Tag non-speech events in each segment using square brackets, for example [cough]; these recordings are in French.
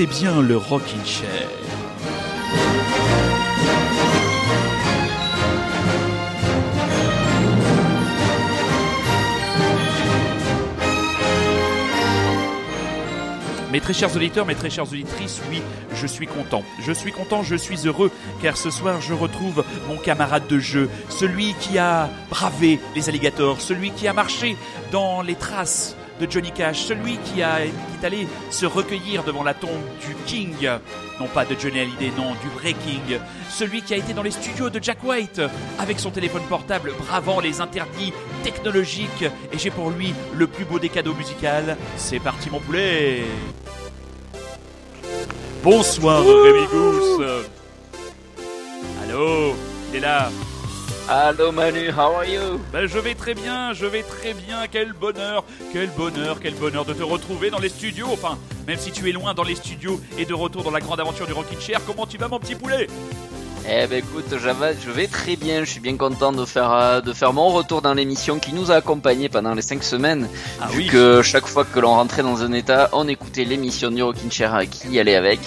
Écoutez bien le Rockin' Chair. Mes très chers auditeurs, mes très chères auditrices, oui, je suis content. Je suis content, je suis heureux, car ce soir je retrouve mon camarade de jeu, celui qui a bravé les alligators, celui qui a marché dans les traces de Johnny Cash, celui qui, a, qui est allé se recueillir devant la tombe du King, non pas de Johnny Hallyday, non, du vrai King, celui qui a été dans les studios de Jack White avec son téléphone portable bravant les interdits technologiques, et j'ai pour lui le plus beau des cadeaux musicaux. C'est parti mon poulet. Bonsoir Rémi Gousse. Allô T'es là Allô Manu, how are you? Ben, Je vais très bien, je vais très bien, quel bonheur, quel bonheur, quel bonheur de te retrouver dans les studios, enfin, même si tu es loin dans les studios et de retour dans la grande aventure du Rockin' Chair, comment tu vas mon petit poulet? Eh ben écoute, je vais très bien, je suis bien content de faire euh, de faire mon retour dans l'émission qui nous a accompagnés pendant les 5 semaines. Ah vu oui. que chaque fois que l'on rentrait dans un état, on écoutait l'émission du Rockin' Chair qui y allait avec.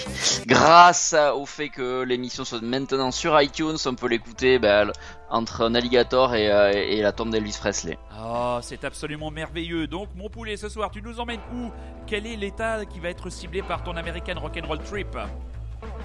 Grâce au fait que l'émission soit maintenant sur iTunes, on peut l'écouter ben, entre un alligator et, euh, et la tombe d'Elvis Presley. Oh, c'est absolument merveilleux. Donc, mon poulet, ce soir, tu nous emmènes où? Quel est l'état qui va être ciblé par ton American Rock'n'Roll Trip?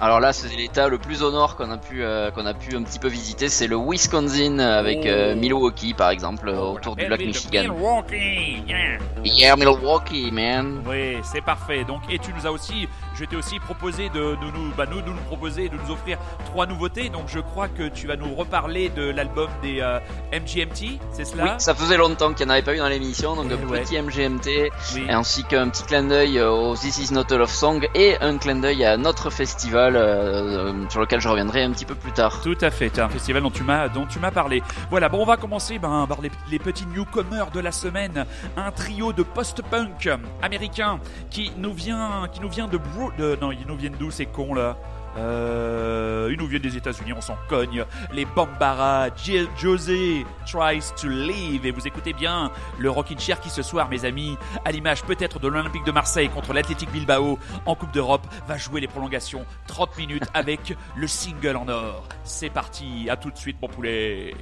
Alors là, c'est l'état le plus au nord qu'on a pu euh, qu'on a pu un petit peu visiter, c'est le Wisconsin avec euh, Oh. Milwaukee par exemple euh, autour du lac Michigan. Milwaukee, yeah. Yeah, Milwaukee, man. Oui, c'est parfait. Donc, et tu nous as aussi, je t'ai aussi proposé de, de nous, bah, nous, de nous proposer, de nous offrir trois nouveautés. Donc, je crois que tu vas nous reparler de l'album des euh, MGMT, c'est Oui, cela ça faisait longtemps qu'il n'y en avait pas eu dans l'émission, donc un ouais. petit MGMT, Oui. ainsi qu'un petit clin d'œil au This Is Not a Love Song et un clin d'œil à notre festival euh, euh, sur lequel je reviendrai un petit peu plus tard. Tout à fait, un festival dont tu m'as dont tu m'as parlé. Voilà, bon, on va commencer ben, par les, les petits newcomers de la semaine, un trio de post-punk américain qui nous vient qui nous vient de, De non, ils nous viennent d'où ces cons là euh, ils nous viennent des États-Unis, on s'en cogne. Les Bambara, Jill José tries to leave. Et vous écoutez bien le Rockin' Chair qui ce soir, mes amis, à l'image peut-être de l'Olympique de Marseille contre l'Athletic Bilbao en Coupe d'Europe, va jouer les prolongations 30 minutes avec le single en or. C'est parti, à tout de suite, mon poulet.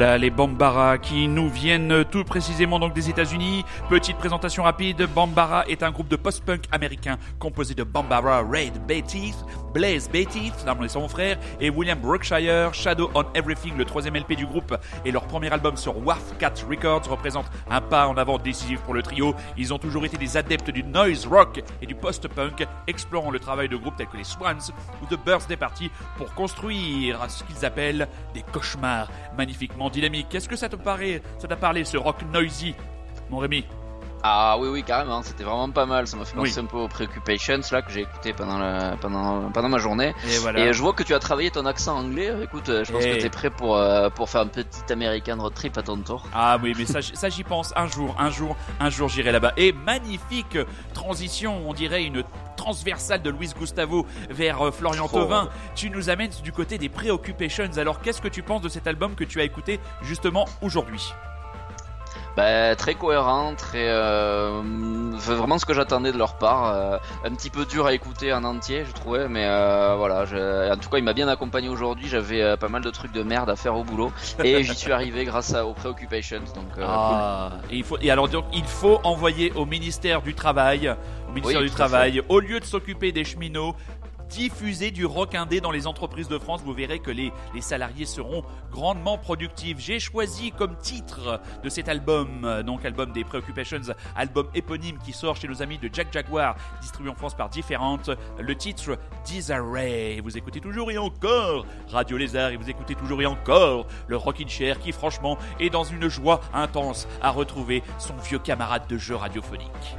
Voilà les Bambara qui nous viennent tout précisément donc des États-Unis. Petite présentation rapide. Bambara est un groupe de post-punk américain composé de Bambara, Raid Beatty, Blaze Beatty, et son frère, et William Brookshire. Shadow on Everything, le troisième LP du groupe et leur premier album sur Wharf Cat Records représente un pas en avant décisif pour le trio. Ils ont toujours été des adeptes du noise rock et du post-punk, explorant le travail de groupes tels que les Swans ou The Birthday Party pour construire ce qu'ils appellent des cauchemars magnifiquement dynamiques. Qu'est-ce que ça te paraît, ça t'a parlé ce rock noisy, mon Rémi? Ah oui, oui, carrément, c'était vraiment pas mal. Ça m'a fait Oui. penser un peu aux Preoccupations là que j'ai écouté pendant, la- pendant, pendant ma journée. Et voilà. Et je vois que tu as travaillé ton accent anglais. Écoute, euh, je pense que t'es prêt pour, euh, pour faire un petit American road trip à ton tour. Ah oui, mais ça, j'y pense. Un jour, un jour, un jour, j'irai là-bas. Et magnifique transition, on dirait une transversale de Luis Gustavo vers euh, Florian Trop. Thauvin. Tu nous amènes du côté des Preoccupations. Alors, qu'est-ce que tu penses de cet album que tu as écouté justement aujourd'hui? Bah, très cohérent, très euh, vraiment ce que j'attendais de leur part. euh, un petit peu dur à écouter en entier, je trouvais, mais euh, voilà. je- en tout cas, il m'a bien accompagné aujourd'hui. J'avais pas mal de trucs de merde à faire au boulot et j'y suis arrivé grâce à, aux Preoccupations. Donc, euh, Ah, et, il faut, et alors donc il faut envoyer au ministère du Travail, au ministère Oui, du Travail, au lieu de s'occuper des cheminots, diffuser du rock indé dans les entreprises de France. Vous verrez que les, les salariés seront grandement productifs. J'ai choisi comme titre de cet album, euh, donc album des Preoccupations, album éponyme qui sort chez nos amis de Jack Jaguar, distribué en France par Différentes, le titre Disarray. Vous écoutez toujours et encore Radio Lézard et vous écoutez toujours et encore le Rockin' Chair qui franchement est dans une joie intense à retrouver son vieux camarade de jeu radiophonique.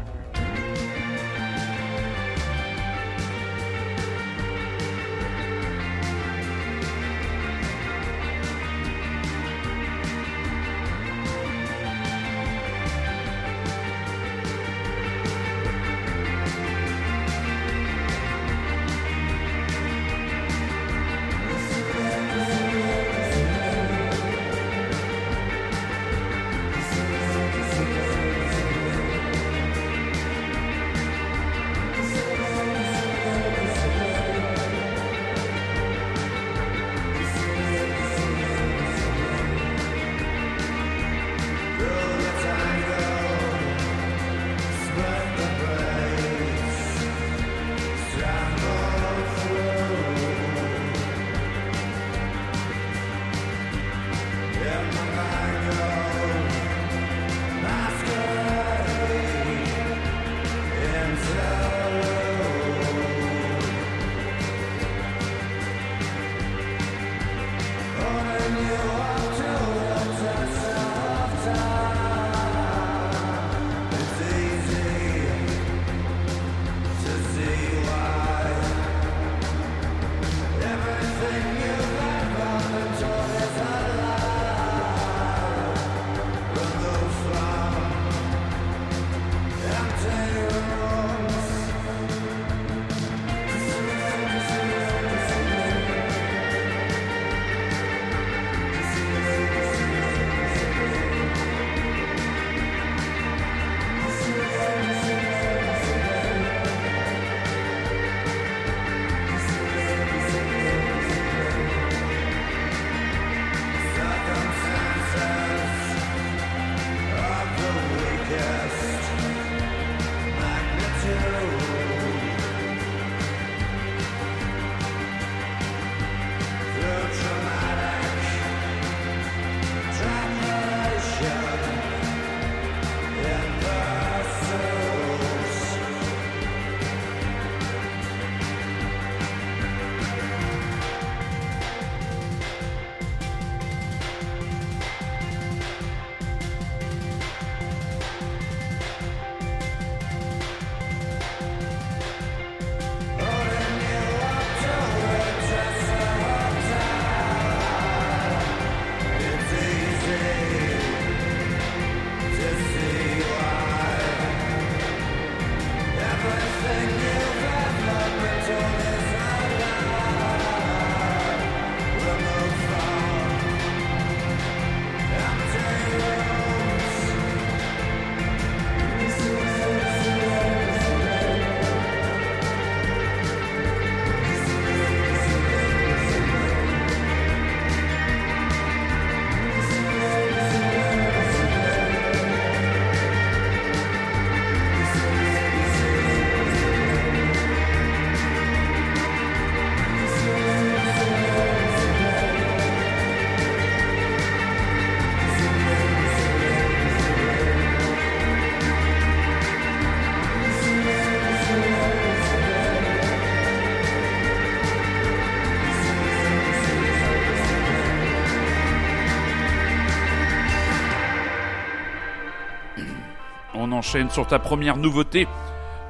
Sur ta première nouveauté,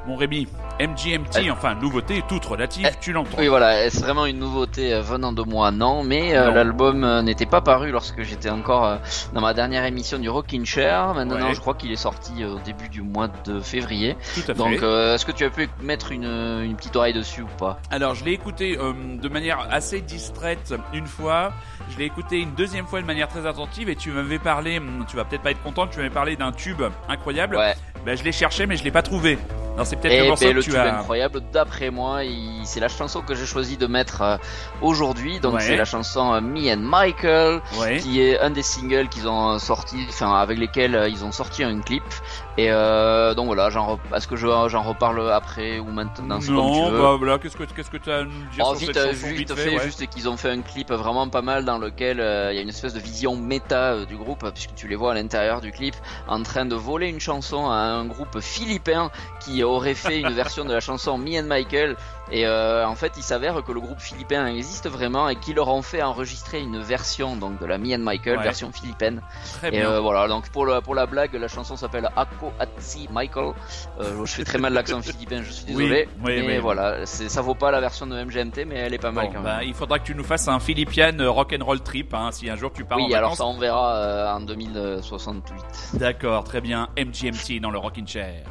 mon Rémi. MGMT, enfin nouveauté toute relative, tu l'entends. Oui, voilà, est-ce vraiment une nouveauté euh, venant de moi Non, mais euh, l'album euh, n'était pas paru lorsque j'étais encore euh, dans ma dernière émission du Rockin' Chair. Maintenant, Ouais. je crois qu'il est sorti au début du mois de février. Tout à fait. Donc, est-ce que tu as pu mettre une, une petite oreille dessus ou pas? Alors, je l'ai écouté de manière assez distraite une fois. Je l'ai écouté une deuxième fois de manière très attentive et tu m'avais parlé, hum, tu vas peut-être pas être content, tu m'avais parlé d'un tube incroyable. Ouais. Ben, je l'ai cherché mais je l'ai pas trouvé. Alors c'est peut-être le morceau ben, que le tu tube as. incroyable, d'après moi, il- c'est la chanson que j'ai choisi de mettre euh, aujourd'hui. Donc, Ouais. c'est la chanson euh, Me and Michael. Ouais. qui est un des singles qu'ils ont sorti, enfin avec lesquels euh, ils ont sorti un clip. Et euh, donc voilà, j'en est-ce que je- j'en reparle après ou maintenant comme non, tu veux. bah voilà, qu'est-ce que qu'est-ce que tu as à nous dire Oh, sur vite, cette vite, vite fait, ouais. juste qu'ils ont fait un clip vraiment pas mal dans lequel euh, il y a une espèce de vision méta euh, du groupe, puisque tu les vois à l'intérieur du clip en train de voler une chanson à un groupe philippin qui aurait fait une version de la chanson Me and Michael. Et euh, en fait, il s'avère que le groupe philippin existe vraiment et qu'ils leur ont fait enregistrer une version donc de la Me and Michael, Ouais. version philippine. Très Et bien. euh, voilà, donc pour, le, pour la blague, la chanson s'appelle Ako Atsi Michael. Euh, je fais très mal l'accent [laughs] philippin, je suis désolé. Oui, oui, mais oui. voilà, ça vaut pas la version de MGMT, mais elle est pas mal Bon, quand bah, même. il faudra que tu nous fasses un Philippian euh, rock'n'roll trip hein, si un jour tu pars en oui, alors ça on verra en 2068. D'accord, très bien. MGMT dans le Rockin' Chair.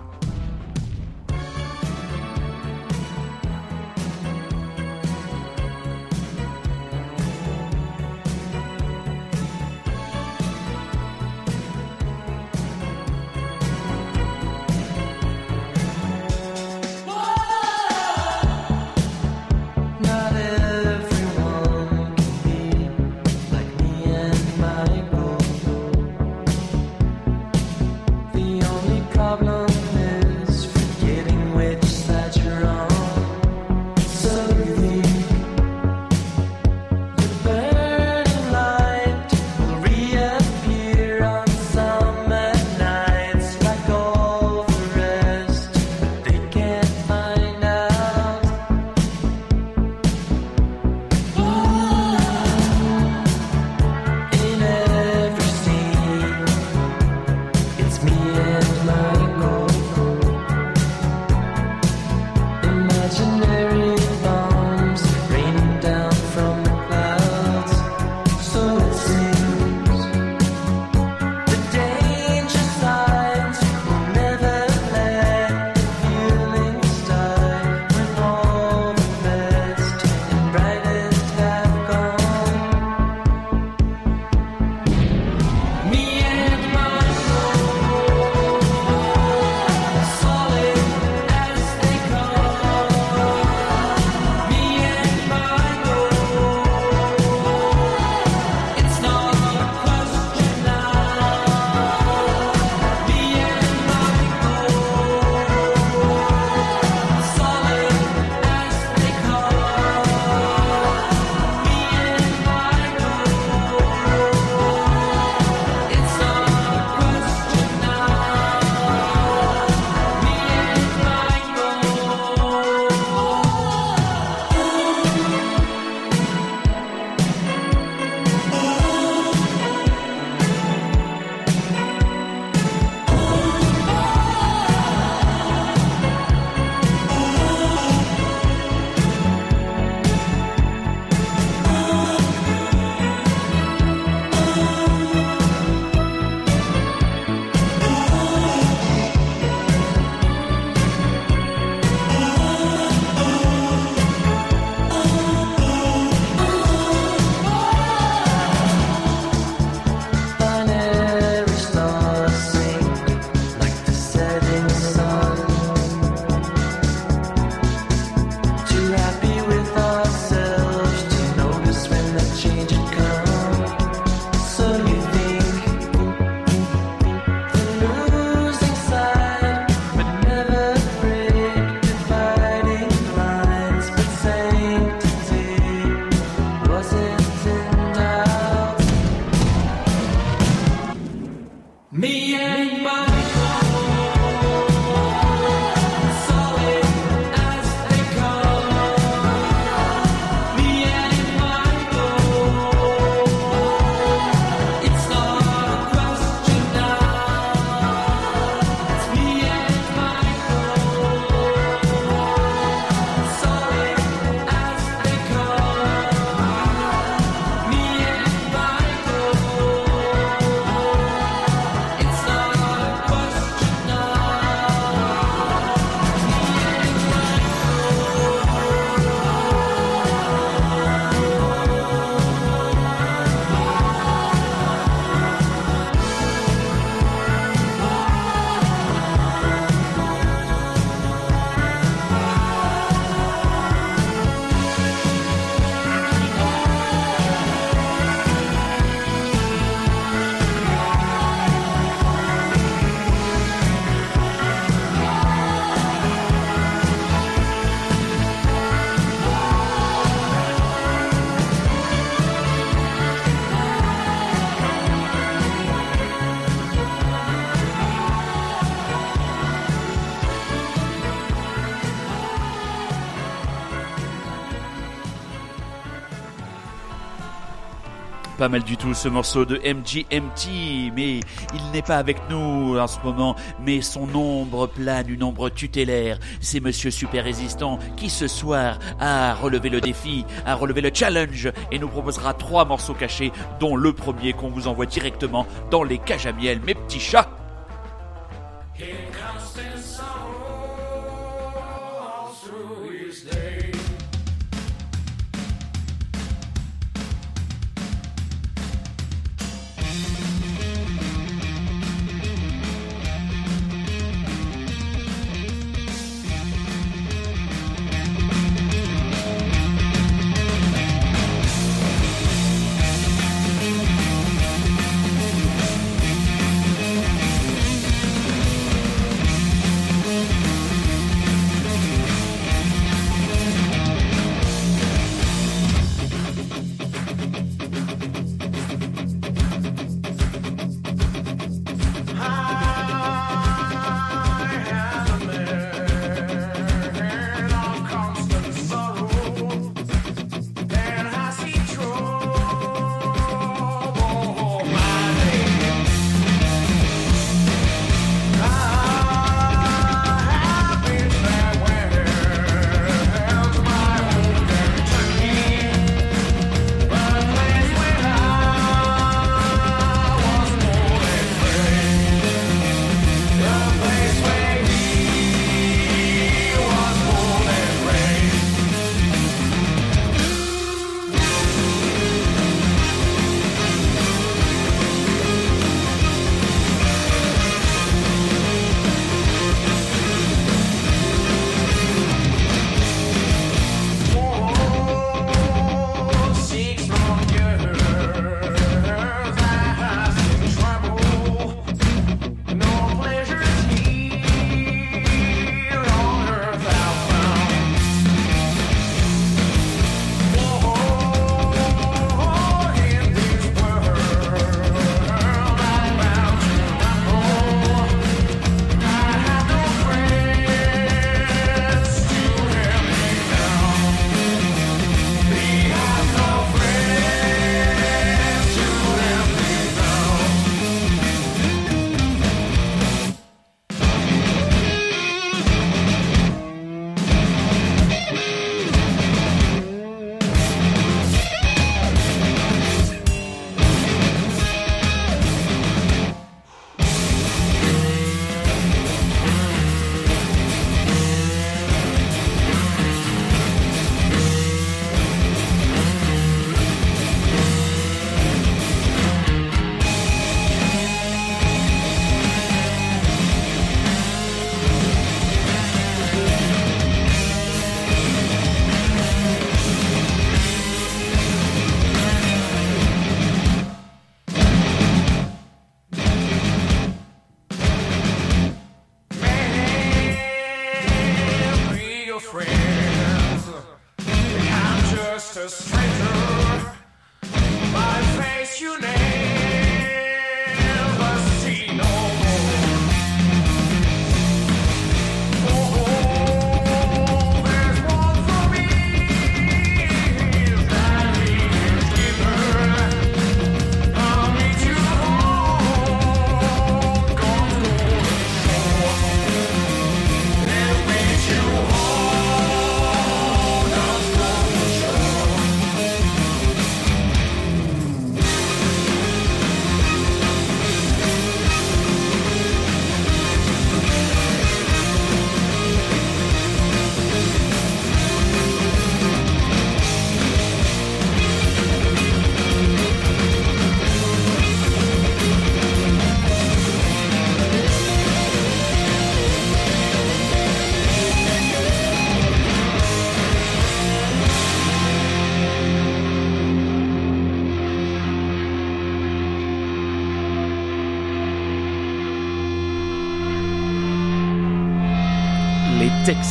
Pas mal du tout ce morceau de MGMT, mais il n'est pas avec nous en ce moment, mais son ombre plane, une ombre tutélaire. C'est Monsieur Super Résistant qui ce soir a relevé le défi, a relevé le challenge et nous proposera trois morceaux cachés, dont le premier qu'on vous envoie directement dans les cages à miel, mes petits chats.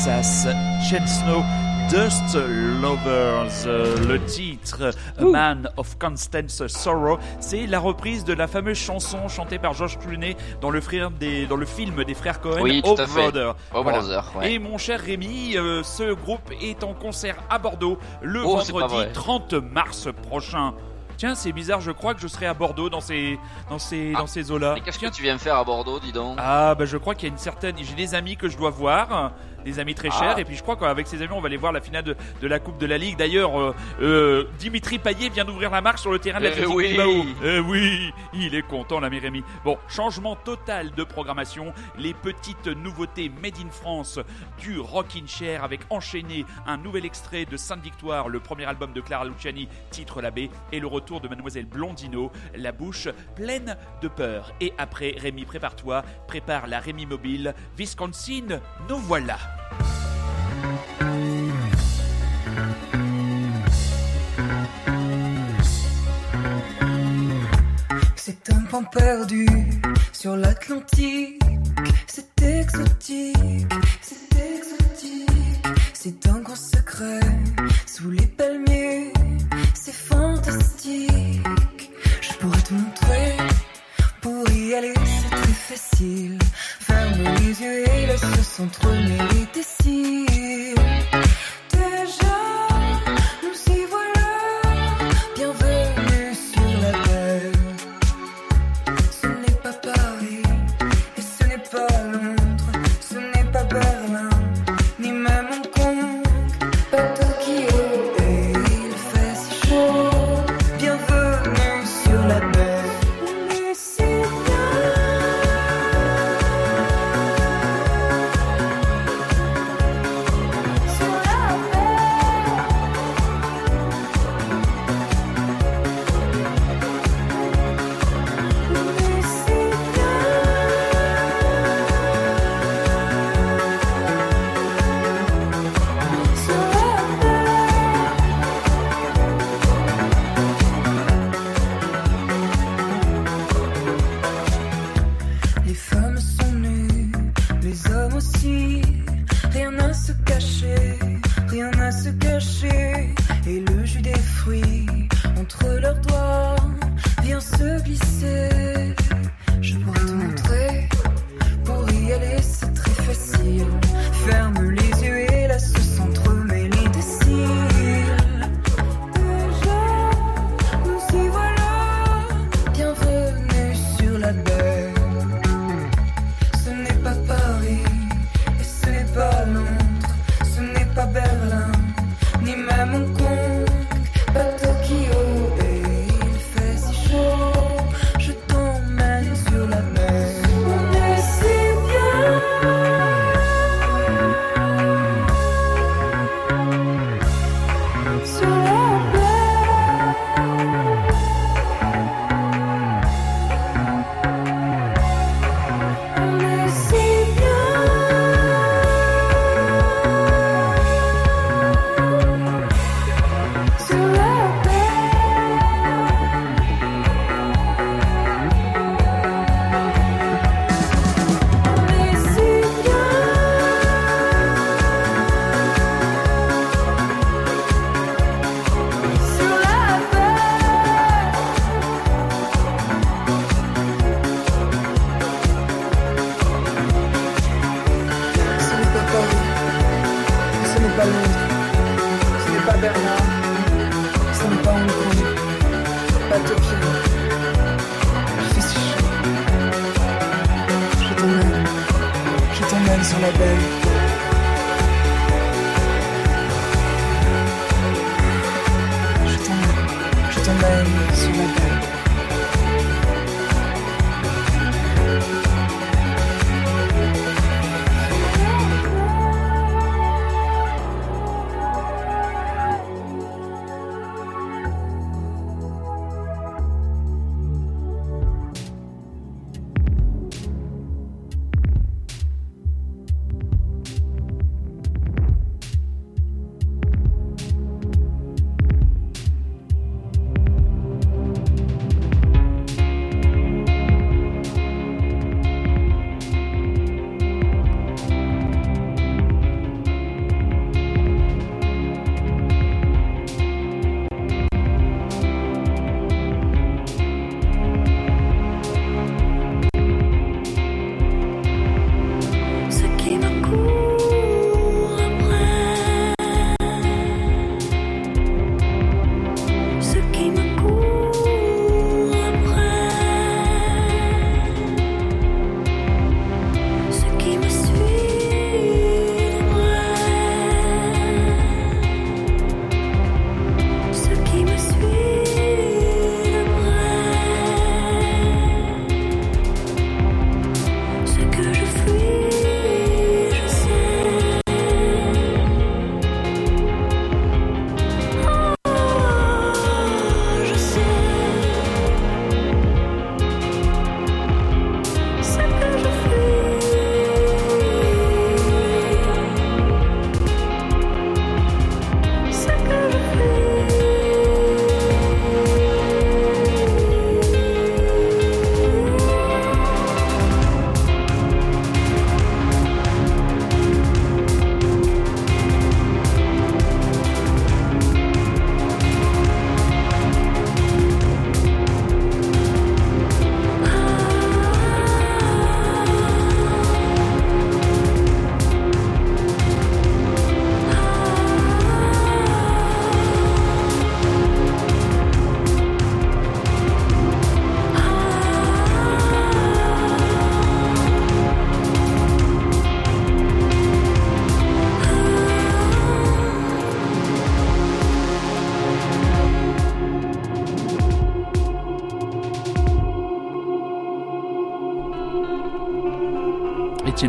Texas, Chen Snow, Dust Lovers, le titre A Man of Constant Sorrow, c'est la reprise de la fameuse chanson chantée par George Clooney dans le, frère des, dans le film des frères Cohen, Oui, Oh. Brother. Oh Voilà. Brother, ouais. Et mon cher Rémi, euh, ce groupe est en concert à Bordeaux le Oh, vendredi vrai. 30 mars prochain. Tiens, c'est bizarre, je crois que je serai à Bordeaux dans ces, dans ces, Ah. dans ces eaux-là. Mais qu'est-ce que tu viens faire à Bordeaux, dis donc? Ah, bah je crois qu'il y a une certaine. J'ai des amis que je dois voir, des amis très chers, Ah. et puis je crois qu'avec ces amis, on va aller voir la finale de, de la Coupe de la Ligue. D'ailleurs, euh, euh, Dimitri Payet vient d'ouvrir la marque sur le terrain de Eh l'Athletic oui. Bilbao. Eh oui, il est content, l'ami Rémi. Bon, changement total de programmation. Les petites nouveautés made in France du Rockin' Chair avec enchaîné un nouvel extrait de Sainte Victoire, le premier album de Clara Luciani, titre l'abbé, et le retour de Mademoiselle Blondino, la bouche pleine de peur. Et après, Rémi, prépare-toi, prépare la Rémi Mobile, Wisconsin, nous voilà. C'est un pan perdu sur l'Atlantique. C'est exotique, c'est exotique. C'est un grand secret sous les palmiers. C'est fantastique. Je pourrais te montrer. Pour y aller, c'est très facile. Les yeux et laisse s'entremêler tes cils.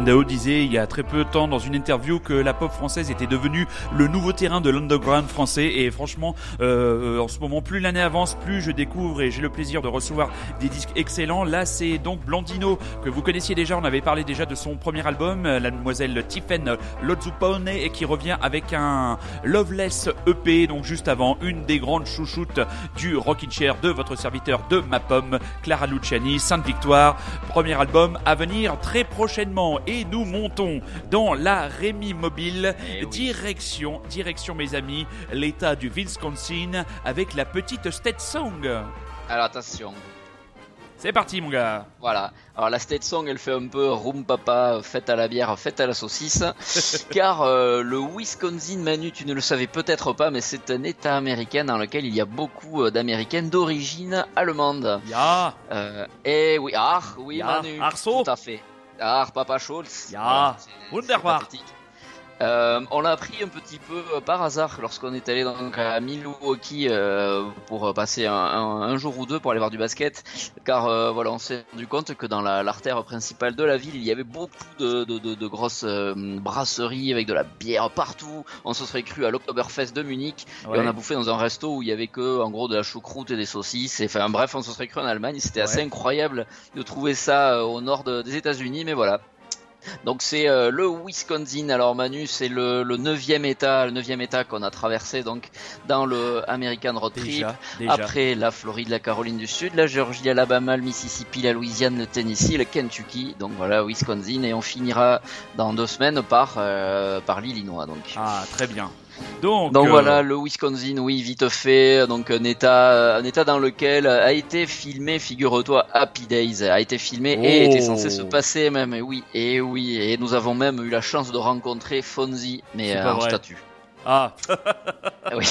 Dao disait il y a très peu de temps dans une interview que la pop française était devenue le nouveau terrain de l'underground français. Et franchement euh, en ce moment plus l'année avance plus je découvre et j'ai le plaisir de recevoir des disques excellents. Là c'est donc Blandino que vous connaissiez déjà. On avait parlé déjà de son premier album euh, la demoiselle Tiffen Lotzupone et qui revient avec un Loveless EP donc juste avant une des grandes chouchoutes du Rockin' Chair de votre serviteur de ma pomme Clara Luciani. Sainte Victoire premier album à venir très prochainement et nous montons dans la Rémi Mobile, Eh oui. direction, direction mes amis, l'état du Wisconsin avec la petite Stetson. Alors attention, C'est parti mon gars. Voilà. Alors la State Song, elle fait un peu room papa, fête à la bière, fête à la saucisse, [laughs] car euh, le Wisconsin, Manu, tu ne le savais peut-être pas, mais c'est un État américain dans lequel il y a beaucoup euh, d'Américaines d'origine allemande. Ja, Euh, et oui, ah, oui, Ja, Manu, ach so. tout à fait. Ah, Papa Schulz. Ja, Voilà, c'est- c'est wunderbar. Euh, on l'a appris un petit peu euh, par hasard lorsqu'on est allé donc à Milwaukee euh, pour euh, passer un, un- un jour ou deux pour aller voir du basket, car euh, voilà on s'est rendu compte que dans la- l'artère principale de la ville il y avait beaucoup de, de- de- de grosses euh, brasseries avec de la bière partout. On se serait cru à l'Oktoberfest de Munich ouais. et on a bouffé dans un resto où il y avait que en gros de la choucroute et des saucisses. Et, enfin bref, on se serait cru en Allemagne. C'était assez incroyable de trouver ça au nord de- des États-Unis, mais voilà. Donc c'est euh, le Wisconsin. Alors Manu, c'est le, le neuvième État, le neuvième État qu'on a traversé donc dans le American Road Trip. déjà, déjà. Après la Floride, la Caroline du Sud, la Géorgie, l'Alabama, le Mississippi, la Louisiane, le Tennessee, le Kentucky. Donc voilà, Wisconsin. Et on finira dans deux semaines par euh, par l'Illinois. Donc. Ah, très bien. Donc, Donc euh, voilà, le Wisconsin, oui, vite fait, donc un état, un état dans lequel a été filmé, figure-toi, Happy Days, a été filmé et Oh. était censé se passer même, et oui, et oui, et nous avons même eu la chance de rencontrer Fonzie, mais euh, pas en statut. Ah, Ah oui,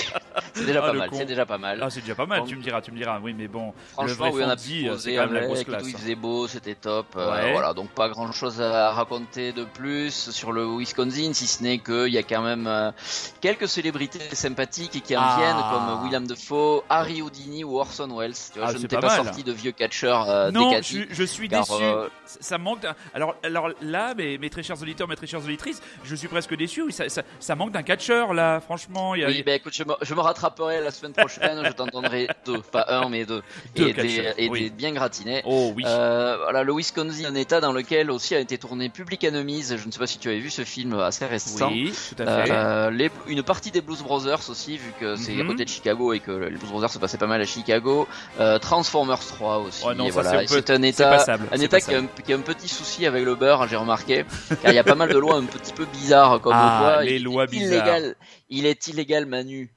c'est déjà Ah, pas mal, c'est déjà pas mal. ah c'est déjà pas mal, tu me diras, tu me diras. Oui, mais bon, Franchement, le vrai oui, on a c'est quand même la grosse et tout, classe. il faisait beau, c'était top. euh, voilà, donc pas grand chose à raconter de plus sur le Wisconsin, si ce n'est qu'il y a quand même euh, quelques célébrités sympathiques qui en Ah. viennent, comme William Defoe, Harry Houdini ou Orson Welles. Tu vois, Ah, je ne t'ai pas sorti de vieux catcheurs euh, Non, je, je suis car, déçu. euh, Ça manque. Alors, alors là, mes, mes très chers auditeurs, mes très chères auditrices, je suis presque déçu. Oui, ça, ça, ça manque d'un catcheur là, franchement. Y a, Oui, ben écoute, je me, je me rattraperai la semaine prochaine, je t'en donnerai [laughs] deux, pas un, mais deux. Deux et des, catcheurs, et oui. des bien gratinés. Oh oui. Euh, voilà, le Wisconsin, un état dans lequel aussi a été tourné Public Enemies. Je ne sais pas si tu avais vu ce film assez récent. oui, tout à fait. Euh, les- une partie des Blues Brothers aussi, vu que c'est à Mhm. côté de Chicago et que les Blues Brothers se passaient pas mal à Chicago. Euh, Transformers 3 aussi. Oh non, voilà. c'est un état, passable, un état qui a, un, qui a un petit souci avec le beurre, j'ai remarqué, car il y a pas mal de lois un petit peu bizarres, comme [laughs] Ah, quoi les lois bizarres. illégal, il est illégal, Manu,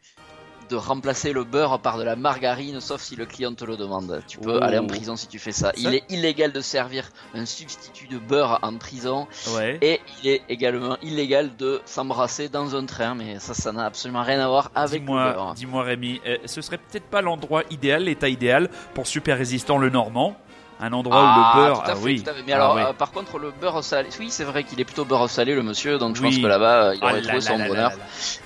de remplacer le beurre par de la margarine, sauf si le client te le demande. Tu peux Oh. aller en prison si tu fais ça. Ça- Il est illégal de servir un substitut de beurre en prison. Ouais. Et il est également illégal de s'embrasser dans un train, mais ça, ça n'a absolument rien à voir avec le Dis-moi, beurre. dis-moi Rémi, euh, ce serait peut-être pas l'endroit idéal, l'état idéal pour super résistant le Normand, un endroit où Ah, le beurre, tout à ah oui. tout à fait. Mais Ah alors, euh, par contre, le beurre salé, oui, c'est vrai qu'il est plutôt beurre salé, le monsieur, donc je Oui. pense que là-bas, euh, il Ah aurait trouvé là son là bonheur. là.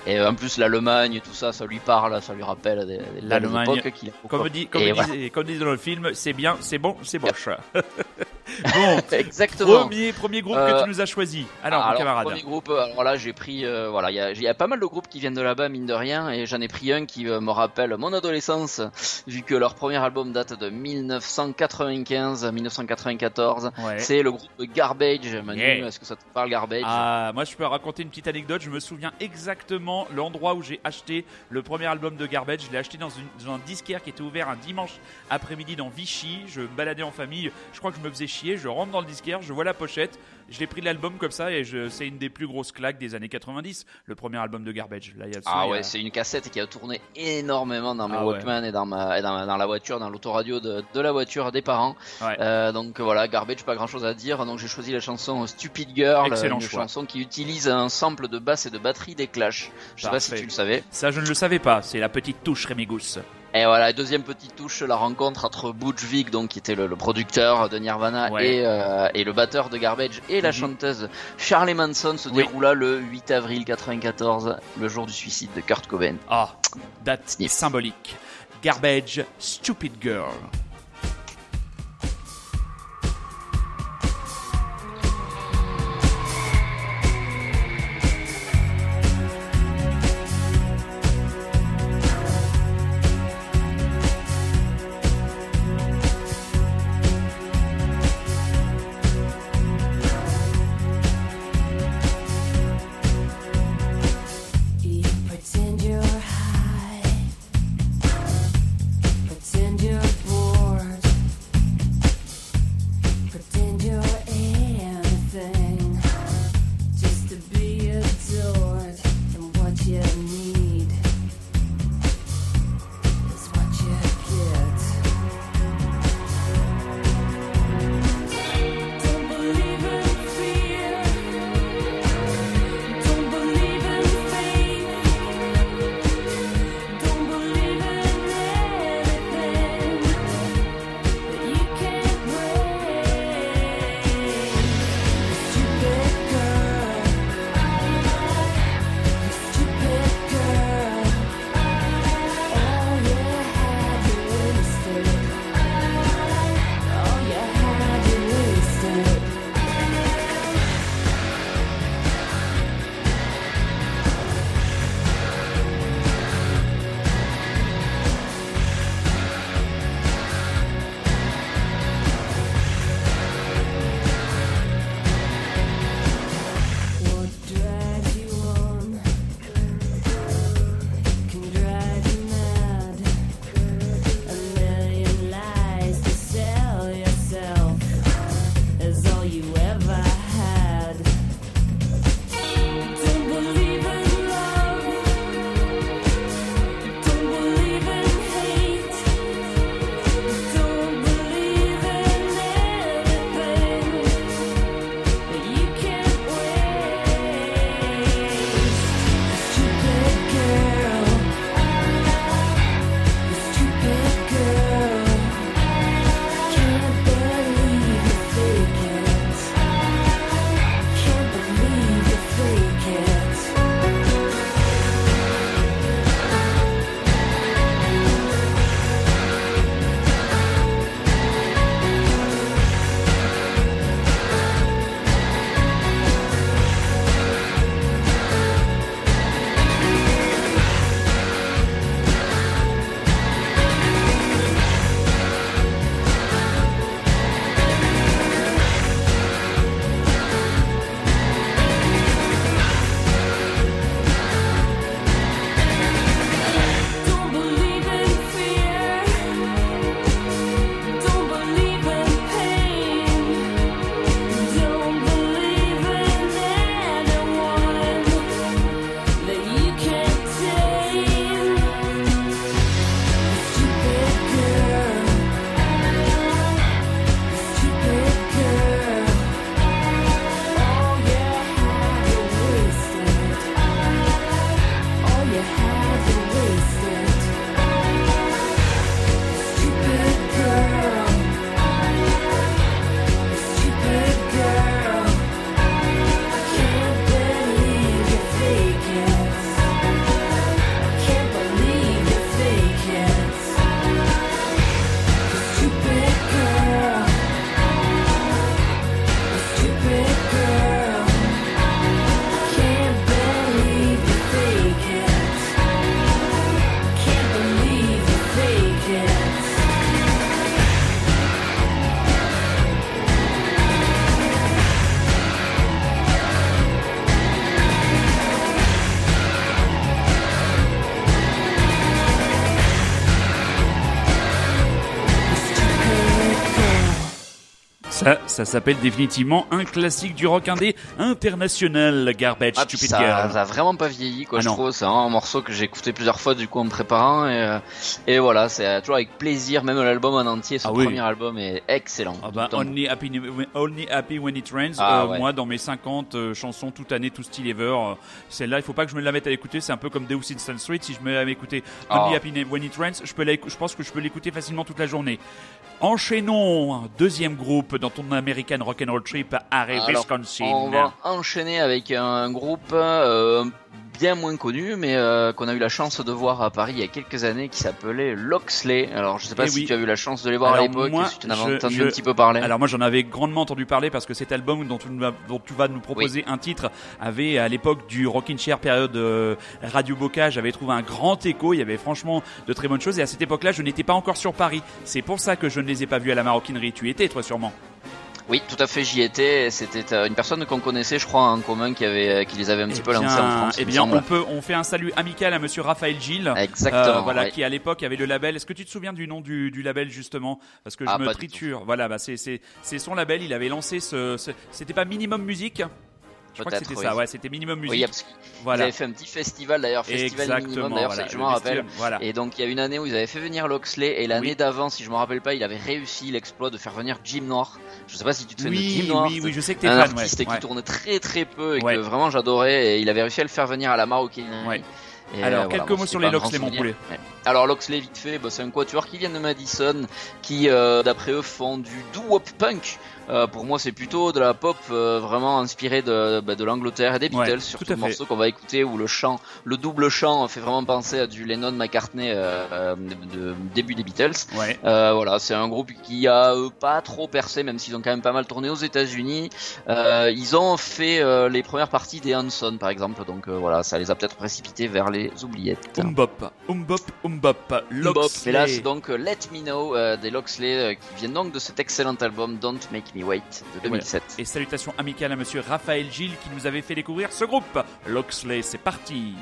Et euh, en plus, l'Allemagne, tout ça, ça lui parle, ça lui rappelle des, L'Allemagne, qu'il a Comme dit, comme voilà. dit dans le film, c'est bien, c'est bon, c'est moche. [laughs] bon, [laughs] Exactement. premier, premier groupe Euh, que tu nous as choisi. Alors, mon alors, camarade. premier groupe, euh, alors là j'ai pris, euh, voilà, il y a, il y a pas mal de groupes qui viennent de là-bas, mine de rien, et j'en ai pris un qui euh, me rappelle mon adolescence, vu que leur premier album date de 1995-1994. Ouais. C'est le groupe Garbage, Manu, Yeah. est-ce que ça te parle Garbage Ah, moi je peux raconter une petite anecdote. Je me souviens exactement l'endroit où j'ai acheté le premier album de Garbage. Je l'ai acheté dans, une- dans un disquaire qui était ouvert un dimanche après-midi dans Vichy. Je me baladais en famille. Je crois que je me faisais chier. Je rentre dans le disquaire, je vois la pochette. Je l'ai pris l'album comme ça et je, c'est une des plus grosses claques des années 90. Le premier album de Garbage. Là, il y a Ah a- ouais, c'est une cassette qui a tourné énormément dans mes Ah ouais. Walkman et dans, ma, et dans, dans la voiture, dans l'autoradio de, de la voiture des parents. Ouais. Euh, donc voilà, Garbage, pas grand chose à dire. Donc j'ai choisi la chanson Stupid Girl, Excellent une choix. chanson qui utilise un sample de basse et de batterie des Clash. Je sais pas si tu le savais. Ça, je ne le savais pas. C'est la petite touche Rémi Gousse. Et voilà, deuxième petite touche, la rencontre entre Butch Vig, donc qui était le, le producteur de Nirvana, Ouais. et, euh, et le batteur de Garbage, et la Mhm. chanteuse Charlie Manson se Oui. déroula le 8 avril 94, le jour du suicide de Kurt Cobain. Ah, date Sniff. symbolique. Garbage, Stupid Girl. Ça, s'appelle définitivement un classique du rock indé international, Garbage Ah, Stupid ça, Girl. ça a vraiment pas vieilli, quoi. Ah je non. trouve c'est un morceau que j'ai écouté plusieurs fois du coup en me préparant et, euh, et voilà, c'est euh, toujours avec plaisir. Même l'album en entier, son Ah oui. premier album est excellent. Ah bah, only, happy, only Happy When It Rains. Ah Euh, ouais. Moi, dans mes 50 euh, chansons toute année, tout style ever, celle-là, il faut pas que je me la mette à l'écouter. C'est un peu comme Deus Instant Street. Si je me la mets à écouter Only. Happy When It Rains, peux je pense que je peux l'écouter facilement toute la journée. Enchaînons, un deuxième groupe dans ton American Rock'n'Roll Trip, Alors, Wisconsin. On va enchaîner avec un groupe euh, bien moins connu, mais euh, qu'on a eu la chance de voir à Paris il y a quelques années, qui s'appelait Loxley. Alors, je sais pas Eh si oui. tu as eu la chance de les voir Alors, à l'époque, si tu en avais entendu je- un petit peu parler. Alors moi j'en avais grandement entendu parler parce que cet album dont tu, nous vas- dont tu vas nous proposer un titre avait à l'époque du Rockin' Chair période euh, Radio Bocage avait trouvé un grand écho, il y avait franchement de très bonnes choses et à cette époque-là je n'étais pas encore sur Paris. C'est pour ça que je ne les ai pas vus à la maroquinerie. Tu étais toi sûrement. Oui, tout à fait, j'y étais. C'était euh, une personne qu'on connaissait, je crois, en commun, qui avait, euh, qui les avait un petit peu lancés en France. eh bien on peut on fait un salut amical à monsieur Raphaël Gilles. Exactement. Euh, voilà, ouais. qui à l'époque avait le label. Est-ce que tu te souviens du nom du, du label justement? Parce que je Ah, me triture. Voilà, bah c'est son label. Il avait lancé ce, ce- c'était pas Minimum Musique? Je crois que c'était oui. ça. Ouais, c'était Minimum Musique. Oui, parce avaient fait un petit festival d'ailleurs, festival Exactement. minimum d'ailleurs, voilà, c'est- je m'en rappelle. Voilà. Et donc il y a une année où ils avaient fait venir Loxley et l'année Oui. d'avant, si je me rappelle pas, il avait réussi l'exploit de faire venir Jim Noir. Je sais pas si tu te souviens de Oui, Jim Noir. oui, oui, je sais que t'es un fan. ouais, artiste qui ouais. tournait très très peu et Ouais. que vraiment j'adorais et il avait réussi à le faire venir à la maroquinerie. Et, Alors, euh, quelques mots sur les Loxley, mon poulet. Ouais. Alors Loxley vite fait, bah, c'est un quatuor qui vient de Madison, qui euh, d'après eux font du doo-wop punk. Euh, pour moi c'est plutôt de la pop euh, vraiment inspirée de, bah, de l'Angleterre et des Ouais, Beatles, tout surtout le morceau qu'on va écouter où le chant, le double chant fait vraiment penser à du Lennon McCartney euh, de, de- début des Beatles. Ouais. Voilà, c'est un groupe qui a pas trop percé, même s'ils ont quand même pas mal tourné aux États-Unis. Ils ont fait les premières parties des Hanson, par exemple, donc voilà, ça les a peut-être précipités vers les oubliettes. Umbop, umbop, umbop. Bop. Loxley. Et là, c'est donc Let Me Know des Loxley qui viennent donc de cet excellent album Don't Make Me Wait de 2007. Et salutations amicales à monsieur Raphaël Gilles qui nous avait fait découvrir ce groupe. Loxley, c'est parti.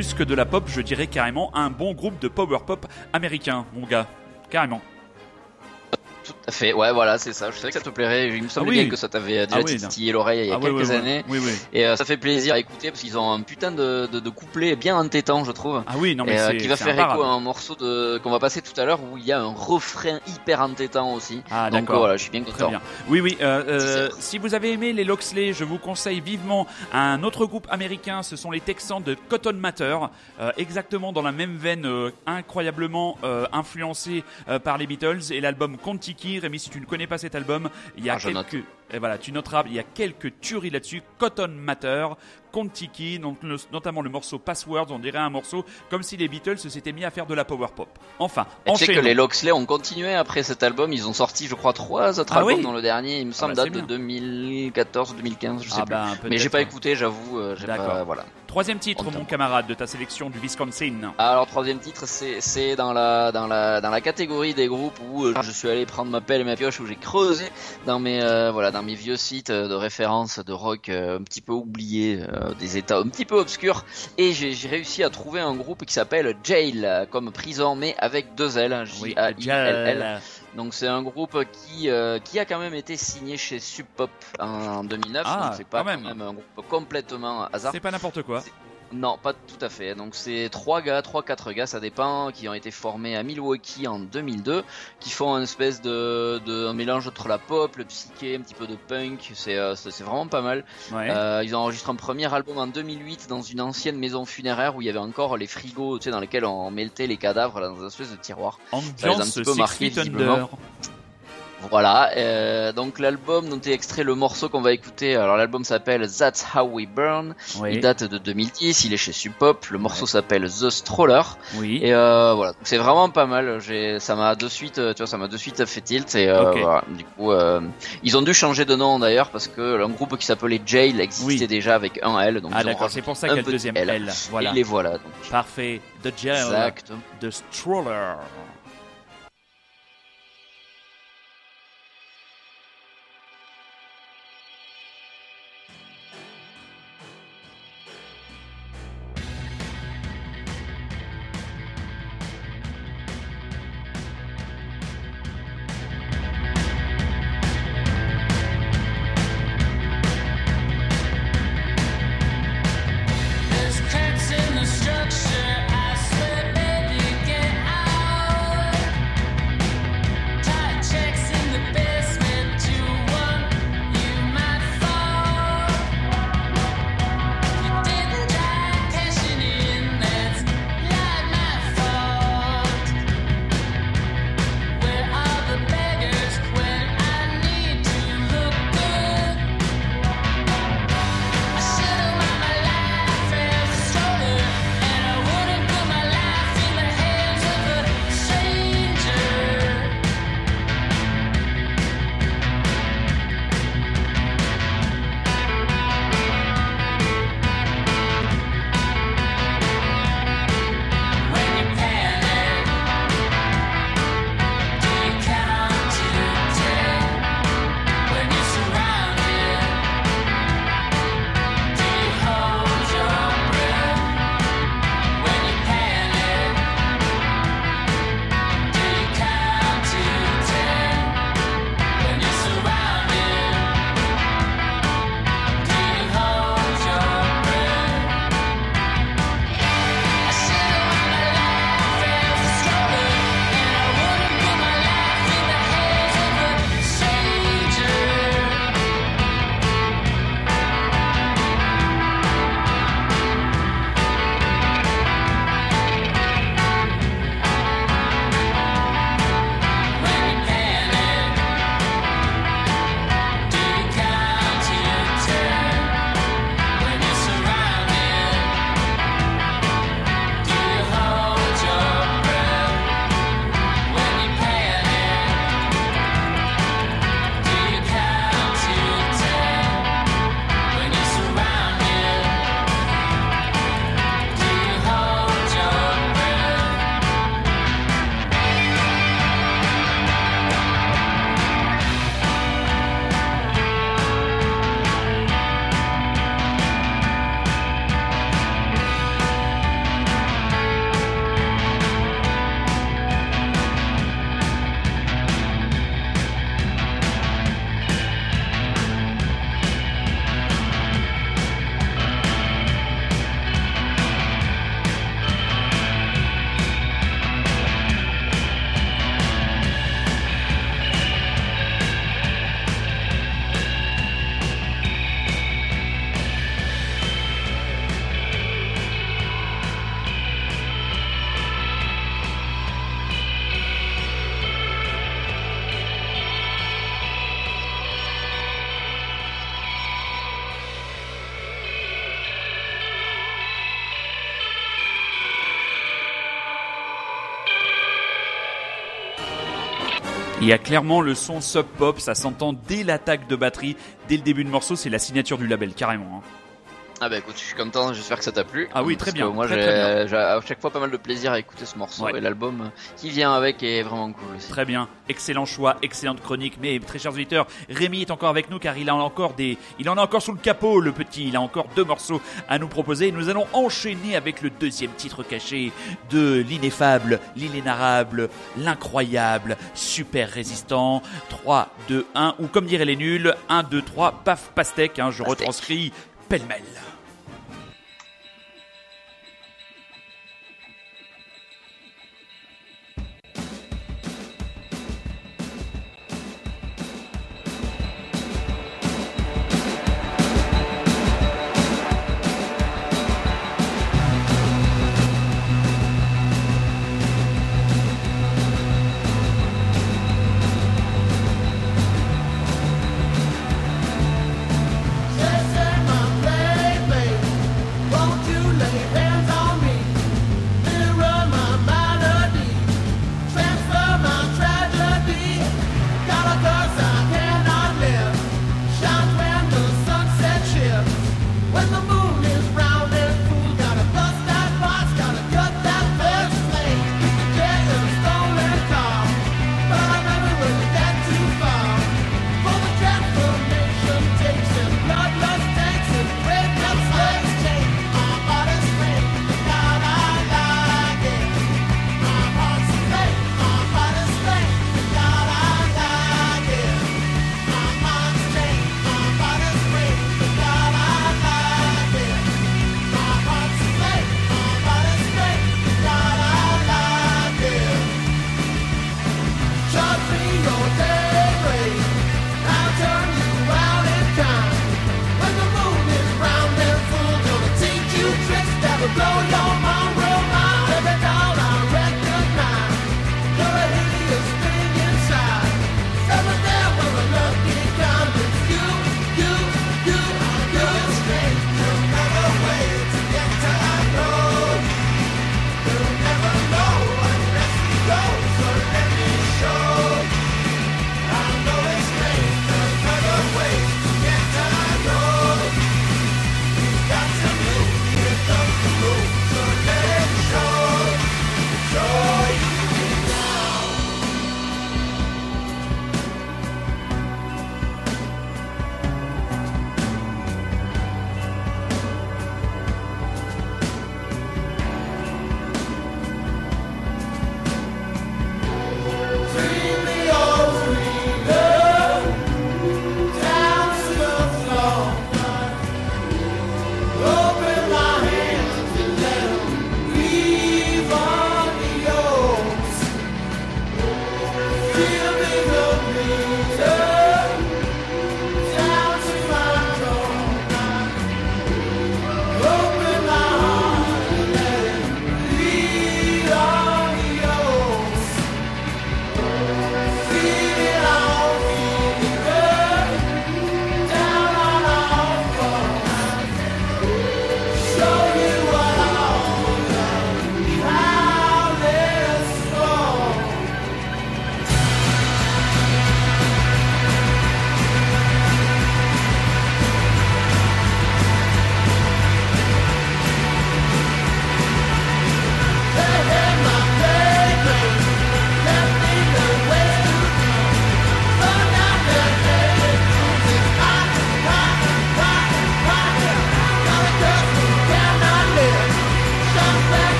Plus que de la pop, je dirais carrément un bon groupe de power pop américain, mon gars. Carrément. Fait, ouais, voilà, c'est ça. Je savais que ça te plairait. Il me semblait Ah oui. bien que ça t'avait déjà Ah oui, titillé l'oreille il y a Ah, quelques oui, années. Oui, oui. Et euh, ça fait plaisir à écouter parce qu'ils ont un putain de, de, de couplet bien entêtant, je trouve. Ah oui, non mais euh, qui va faire écho à un morceau de qu'on va passer tout à l'heure où il y a un refrain hyper entêtant aussi. Ah Donc voilà, je suis bien content. bien. Oui, oui. euh, euh, si vous avez aimé les Loxley, je vous conseille vivement un autre groupe américain. Ce sont les Texans de Cotton Matter, exactement dans la même veine, incroyablement influencé par les Beatles et l'album Contiki. Rémi, si tu ne connais pas cet album, il y a Ah, quelques et voilà, tu noteras, il y a quelques tueries là-dessus. Cotton Matter, Contiki, donc le- notamment le morceau Passwords, on dirait un morceau comme si les Beatles s'étaient mis à faire de la power pop. Enfin, Et tu sais que les Loxley ont continué après cet album. Ils ont sorti, je crois, trois autres Ah albums oui dans le dernier. Il me semble bah, date de bien. 2014, 2015, je sais Ah plus. ben, Mais j'ai pas écouté, j'avoue. euh, j'ai D'accord. pas, voilà. Troisième titre, On mon camarade, de ta sélection du Wisconsin. Alors troisième titre, c'est c'est dans la dans la dans la catégorie des groupes où euh, je suis allé prendre ma pelle et ma pioche où j'ai creusé dans mes euh, voilà dans mes vieux sites euh, de référence de rock euh, un petit peu oubliés, euh, des états un petit peu obscurs et j'ai j'ai réussi à trouver un groupe qui s'appelle Jail comme prison mais avec deux L, J A I L L. Donc c'est un groupe qui euh, qui a quand même été signé chez Sub Pop en, en 2009. Ah, donc c'est pas quand même. un groupe complètement hasard. C'est pas n'importe quoi. Non, pas tout à fait. Donc c'est trois gars, trois quatre gars, ça dépend, qui ont été formés à Milwaukee en 2002, qui font une espèce de, de un mélange entre la pop, le psyché, un petit peu de punk. C'est euh, c'est vraiment pas mal. Ouais. Euh, ils ont enregistré un premier album en 2008 dans une ancienne maison funéraire où il y avait encore les frigos, tu sais, dans lesquels on mettait les cadavres dans une espèce de tiroir. les a un petit peu Six Voilà, euh, donc l'album dont est extrait le morceau qu'on va écouter, alors l'album s'appelle That's How We Burn, Oui. il date de 2010, il est chez Sub Pop, le morceau s'appelle The Stroller, Oui. et euh, voilà, c'est vraiment pas mal, ça m'a de suite, euh, tu vois, ça m'a de suite fait tilt, et euh, voilà, du coup, ils ont dû changer de nom d'ailleurs, parce que un groupe qui s'appelait Jail existait Oui. déjà avec un L, donc Ah d'accord, c'est pour ça qu'il y a le deuxième L. L. Voilà. Et les voilà, donc. Parfait. The Jail Exact. de Stroller. Y a clairement le son sub pop, ça s'entend dès l'attaque de batterie, dès le début de morceau, c'est la signature du label carrément. hein. Ah bah écoute, je suis content, j'espère que ça t'a plu. Ah oui, très bien, Moi j'ai à chaque fois pas mal de plaisir à écouter ce morceau Ouais. et l'album qui vient avec est vraiment cool aussi. Très bien, excellent choix, excellente chronique. Mais très chers auditeurs, Rémi est encore avec nous car il a encore des, il en a encore sous le capot le petit. Il a encore deux morceaux à nous proposer. Nous allons enchaîner avec le deuxième titre caché de l'ineffable, l'inénarrable, l'incroyable, super résistant. 3, 2, 1 ou comme diraient les nuls, 1, 2, 3, paf pastèque. Hein, je Pastèque. retranscris pêle-mêle.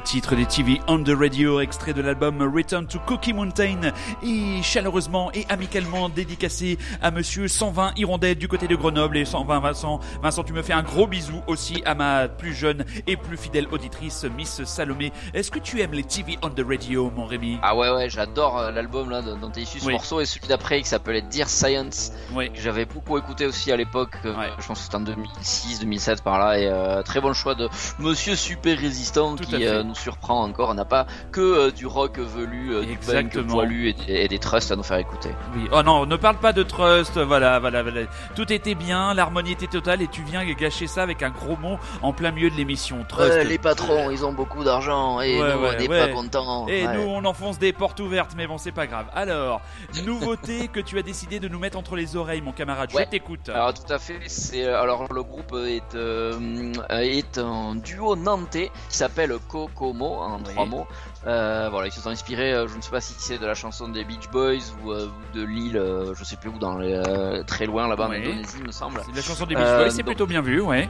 Ce titre des TV on the Radio, extrait de l'album Return to Cookie Mountain, et chaleureusement et amicalement dédicacé à monsieur 120 Hirondelle du côté de Grenoble et 120 Vincent. Vincent, tu me fais un gros bisou aussi à ma plus jeune et plus fidèle auditrice, Miss Salomé. Est-ce que tu aimes les TV on the Radio, mon Rémi? Ah ouais, ouais, j'adore euh, l'album là dont est issu ce Oui. morceau et celui d'après qui s'appelait Dear Science, Oui. que j'avais beaucoup écouté aussi à l'époque. euh, Ouais. Je pense que c'était en 2006, 2007 par là. Et euh, très bon choix de Monsieur Super Résistant qui euh, nous surprend encore. On n'a pas que euh, du rock velu, euh, du punk poilu et, des- et des trusts à nous faire écouter. Oui. Oh non, ne parle pas de trust, voilà, voilà, voilà. Tout était bien, l'harmonie était totale et tu viens gâcher ça avec un gros mot en plein milieu de l'émission. Trust. Ouais, les patrons, ils ont beaucoup d'argent et Ouais, nous, ouais, on n'est pas contents. Et nous, on enfonce des portes ouvertes, mais bon, c'est pas grave. Alors, nouveauté [laughs] que tu as décidé de nous mettre entre les oreilles, mon camarade. Je t'écoute. Alors tout à fait, c'est alors le groupe est euh, est un duo nantais qui s'appelle Kokomo en Oui. trois mots. Euh, voilà, ils se sont inspirés, euh, je ne sais pas si c'est de la chanson des Beach Boys ou, euh, de l'île, euh, je sais plus où, dans les, très loin là-bas en Oui. Indonésie, il me semble. C'est la chanson des Beach Boys, c'est donc- plutôt bien vu, ouais.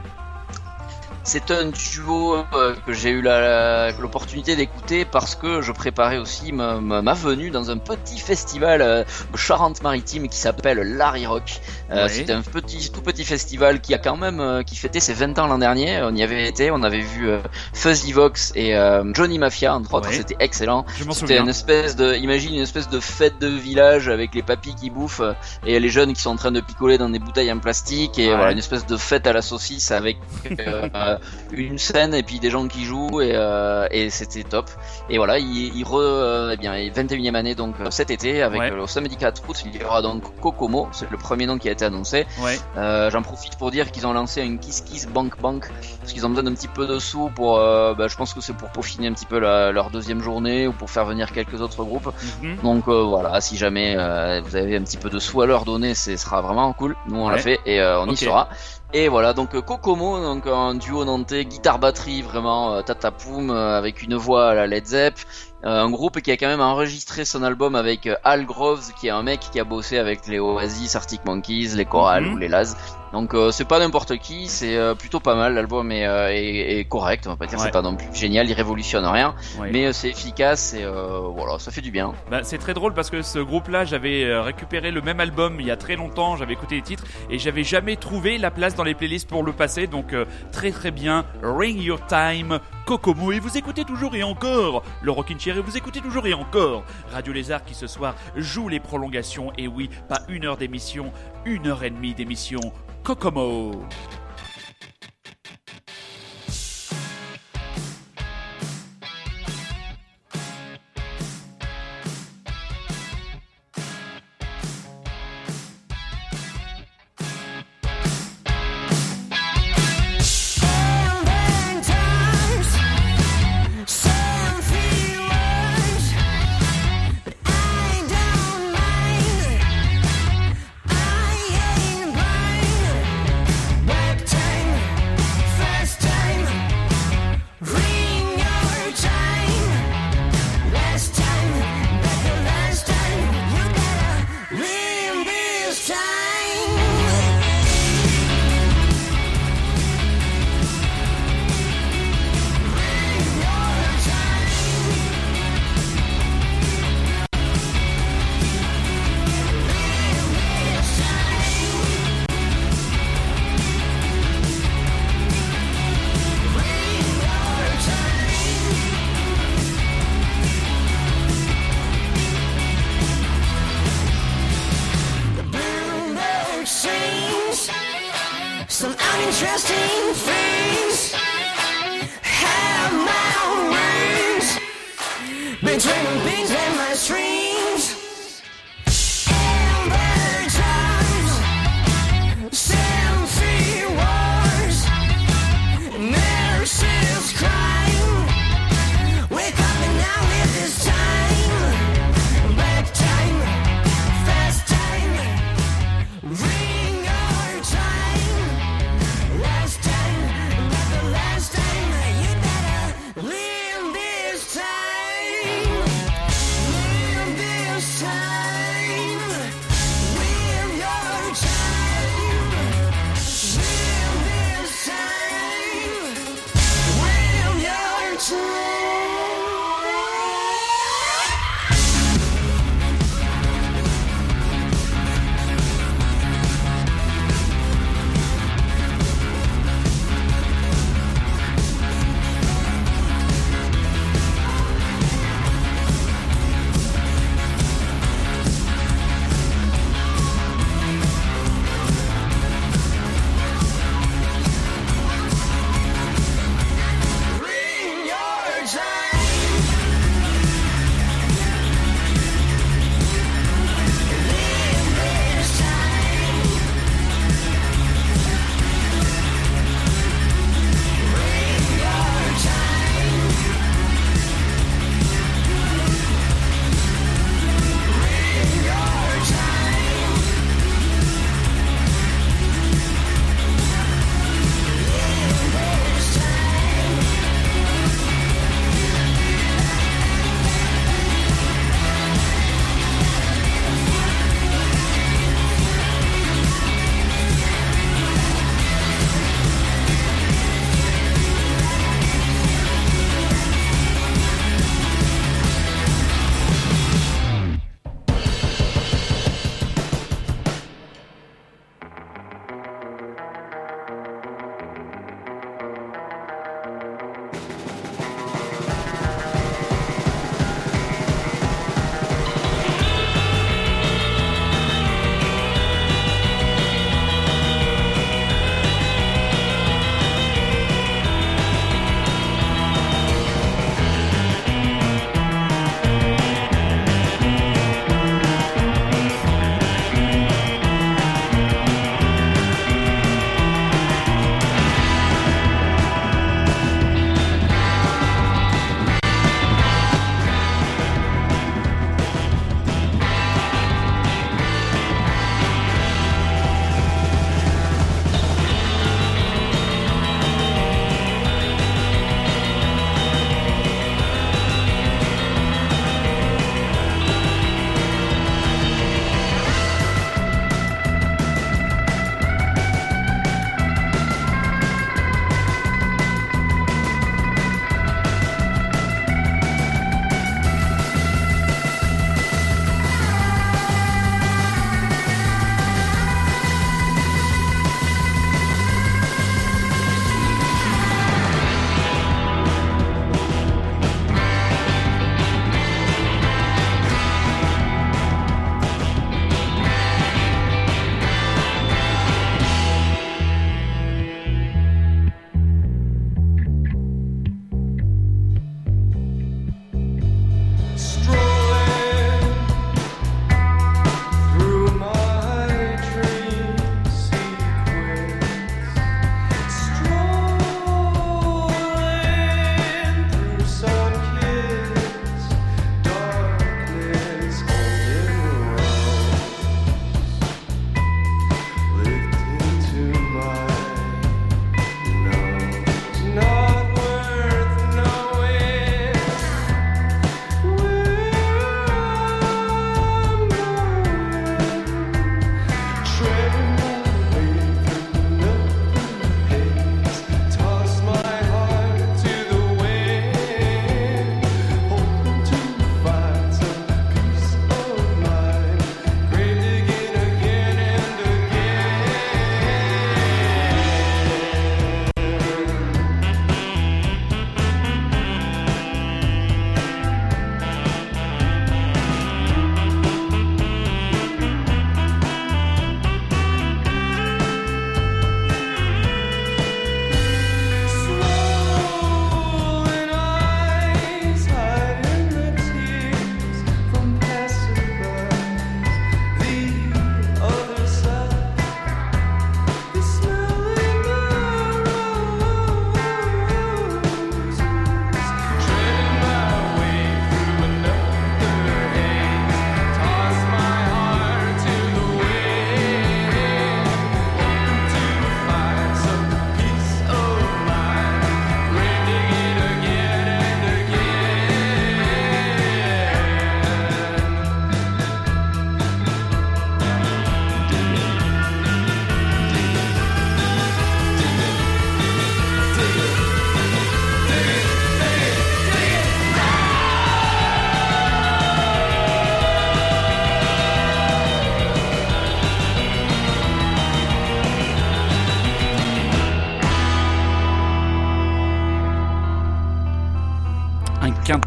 C'est un duo euh, que j'ai eu l'opportunité d'écouter parce que je préparais aussi ma, ma- ma venue dans un petit festival euh, Charente-Maritime qui s'appelle Larry Rock. Euh, Oui. C'est un petit, tout petit festival qui a quand même euh, qui fêtait ses 20 ans l'an dernier. On y avait été, on avait vu Fuzzy Vox et Johnny Mafia entre autres. Oui. C'était excellent. C'était une espèce de, imagine une espèce de fête de village avec les papis qui bouffent et les jeunes qui sont en train de picoler dans des bouteilles en plastique et Ouais. voilà une espèce de fête à la saucisse avec [laughs] une scène et puis des gens qui jouent et, euh, et c'était top. Et voilà, il, il re, euh, eh bien 21e année donc euh, cet été avec Ouais. euh, au samedi 4 août il y aura donc Kokomo, c'est le premier nom qui a été annoncé. Ouais. Euh, J'en profite pour dire qu'ils ont lancé un Kiss Kiss Bank Bank parce qu'ils ont besoin d'un petit peu de sous pour, euh, bah, je pense que c'est pour peaufiner un petit peu la- leur deuxième journée ou pour faire venir quelques autres groupes. Mhm. Donc euh, voilà, si jamais euh, vous avez un petit peu de sous à leur donner, ce sera vraiment cool. Nous on Ouais. l'a fait et euh, on y sera. Et voilà, donc euh, Kokomo, donc un duo nantais, guitare batterie vraiment euh, tatapoum euh, avec une voix à la Led Zepp. Un groupe qui a quand même enregistré son album avec Al Groves, qui est un mec qui a bossé avec les Oasis, Arctic Monkeys, les Chorales Mhm. ou les Laz. Donc euh, c'est pas n'importe qui, c'est euh, plutôt pas mal. L'album est, euh, est, est correct, on va pas dire Ouais. c'est pas non plus génial, il révolutionne rien, Ouais. mais euh, c'est efficace et euh, voilà, ça fait du bien. Bah, c'est très drôle parce que ce groupe-là, j'avais euh, récupéré le même album il y a très longtemps, j'avais écouté les titres et j'avais jamais trouvé la place dans les playlists pour le passer. Donc euh, très très bien, Ring Your Time, Kokomo et vous écoutez toujours et encore le Rockin' Chair et vous écoutez toujours et encore Radio Lézard qui ce soir joue les prolongations et oui, pas une heure d'émission, une heure et demie d'émission. Kokomo. Between the beans and my strings.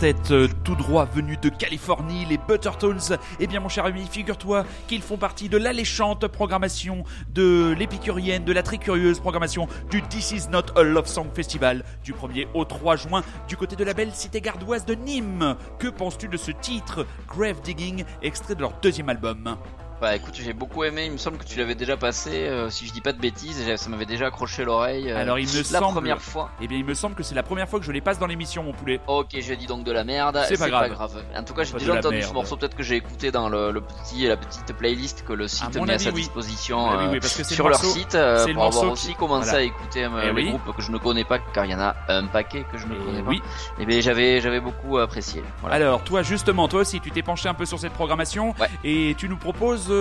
Quintet euh, tout droit venu de Californie, les Buttertones. Eh bien, mon cher ami, figure-toi qu'ils font partie de l'alléchante programmation de l'épicurienne, de la très curieuse programmation du This Is Not a Love Song Festival du 1er au 3 juin du côté de la belle cité gardoise de Nîmes. Que penses-tu de ce titre, Grave Digging, extrait de leur deuxième album? Bah écoute, j'ai beaucoup aimé. Il me semble que tu l'avais déjà passé, euh, si je dis pas de bêtises. et Ça m'avait déjà accroché l'oreille. euh, Alors, il me la semble- première fois. Eh bien, il me semble que c'est la première fois que je les passe dans l'émission, mon poulet. Ok, j'ai dit donc de la merde. C'est pas grave. En tout cas, j'ai déjà entendu merde. ce morceau. Peut-être que j'ai écouté dans le, le petit, la petite playlist que le site À met à sa disposition oui, euh, oui, parce que sur le leur morceau- site euh, le pour avoir aussi commencé voilà. à écouter euh, Eh les oui. groupes que je ne connais pas, car il y en a un paquet que je ne connais Et pas. oui. Et bien j'avais j'avais beaucoup apprécié. Voilà. Alors, toi, justement, toi aussi, tu t'es penché un peu sur cette programmation et tu nous proposes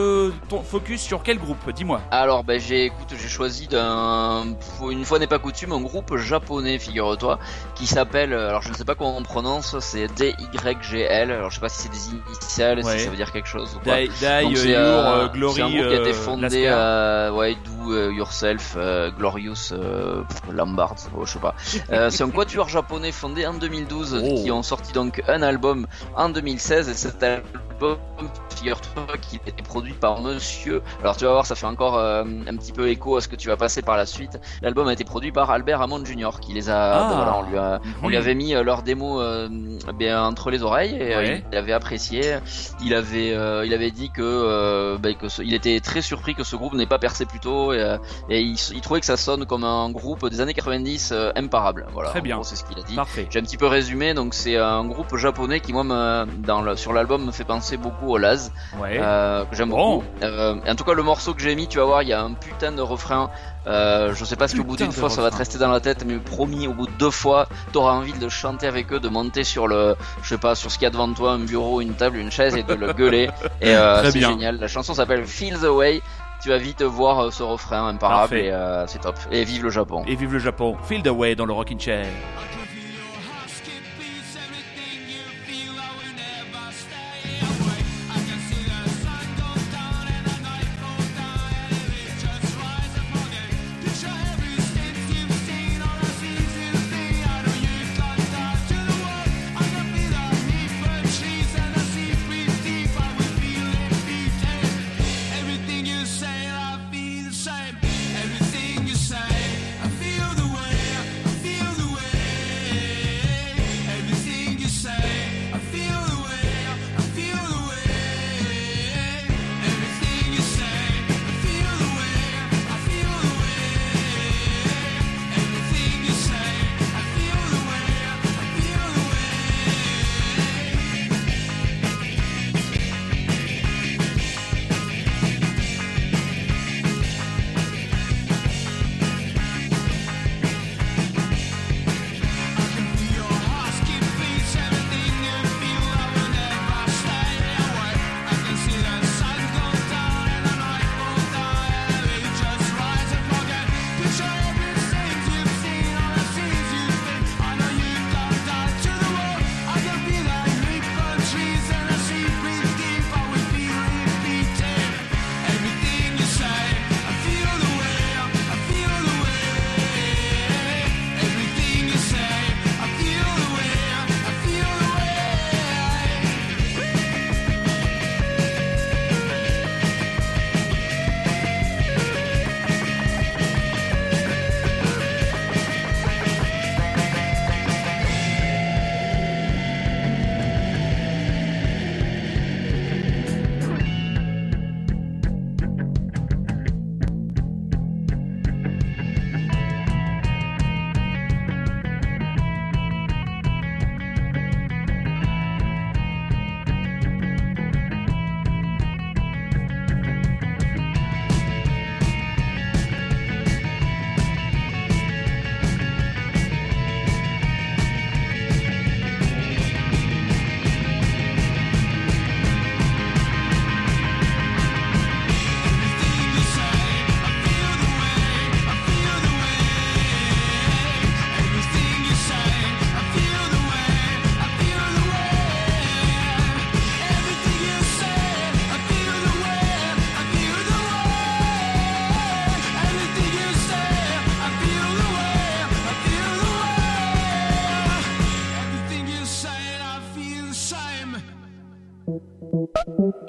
ton focus sur quel groupe Dis-moi. Alors ben j'ai écoute j'ai choisi d'un une fois n'est pas coutume un groupe japonais figure-toi qui s'appelle euh, alors je ne sais pas comment on prononce c'est DYGL alors je sais pas si c'est des initiales Ouais. si ça veut dire quelque chose ou Die Donc, euh, c'est euh, Glory, c'est un groupe qui a été fondé euh, ouais Do Yourself euh, Glorious Lombard oh, je sais pas [laughs] c'est un quatuor japonais fondé en 2012 Oh. qui ont sorti donc un album en 2016 et cet album figure-toi qu'il été produit par monsieur alors tu vas voir ça fait encore euh, un petit peu écho à ce que tu vas passer par la suite l'album a été produit par Albert Hammond Jr qui les a Ah. voilà, on lui a on lui avait mis euh, leur démo euh, bien entre les oreilles et euh, Ouais. il avait apprécié. Il avait euh, il avait dit que euh, ben, que ce- il était très surpris que ce groupe n'ait pas percé plus tôt et, euh, et il, il trouvait que ça sonne comme un groupe des années 90 euh, imparable. Voilà. Très En bien. c'est ce qu'il a dit. Parfait. J'ai un petit peu résumé, donc c'est un groupe japonais qui moi me, dans le, sur l'album me fait penser beaucoup au Laz, Ouais. euh, que j'aime Bon. beaucoup. Euh, en tout cas le morceau que j'ai mis, tu vas voir, il y a un putain de refrain. Euh, je sais pas si au bout Putain d'une fois ça va te rester dans la tête, mais promis, au bout de deux fois, t'auras envie de chanter avec eux, de monter sur le, je sais pas, sur ce qu'il y a devant toi, un bureau, une table, une chaise et de le gueuler. [laughs] Et euh, c'est génial. La chanson s'appelle Feel the Way. Tu vas vite voir euh, ce refrain imparable Parfait. et euh, c'est top. Et vive le Japon. Et vive le Japon. Feel the way dans le Rockin' Chair.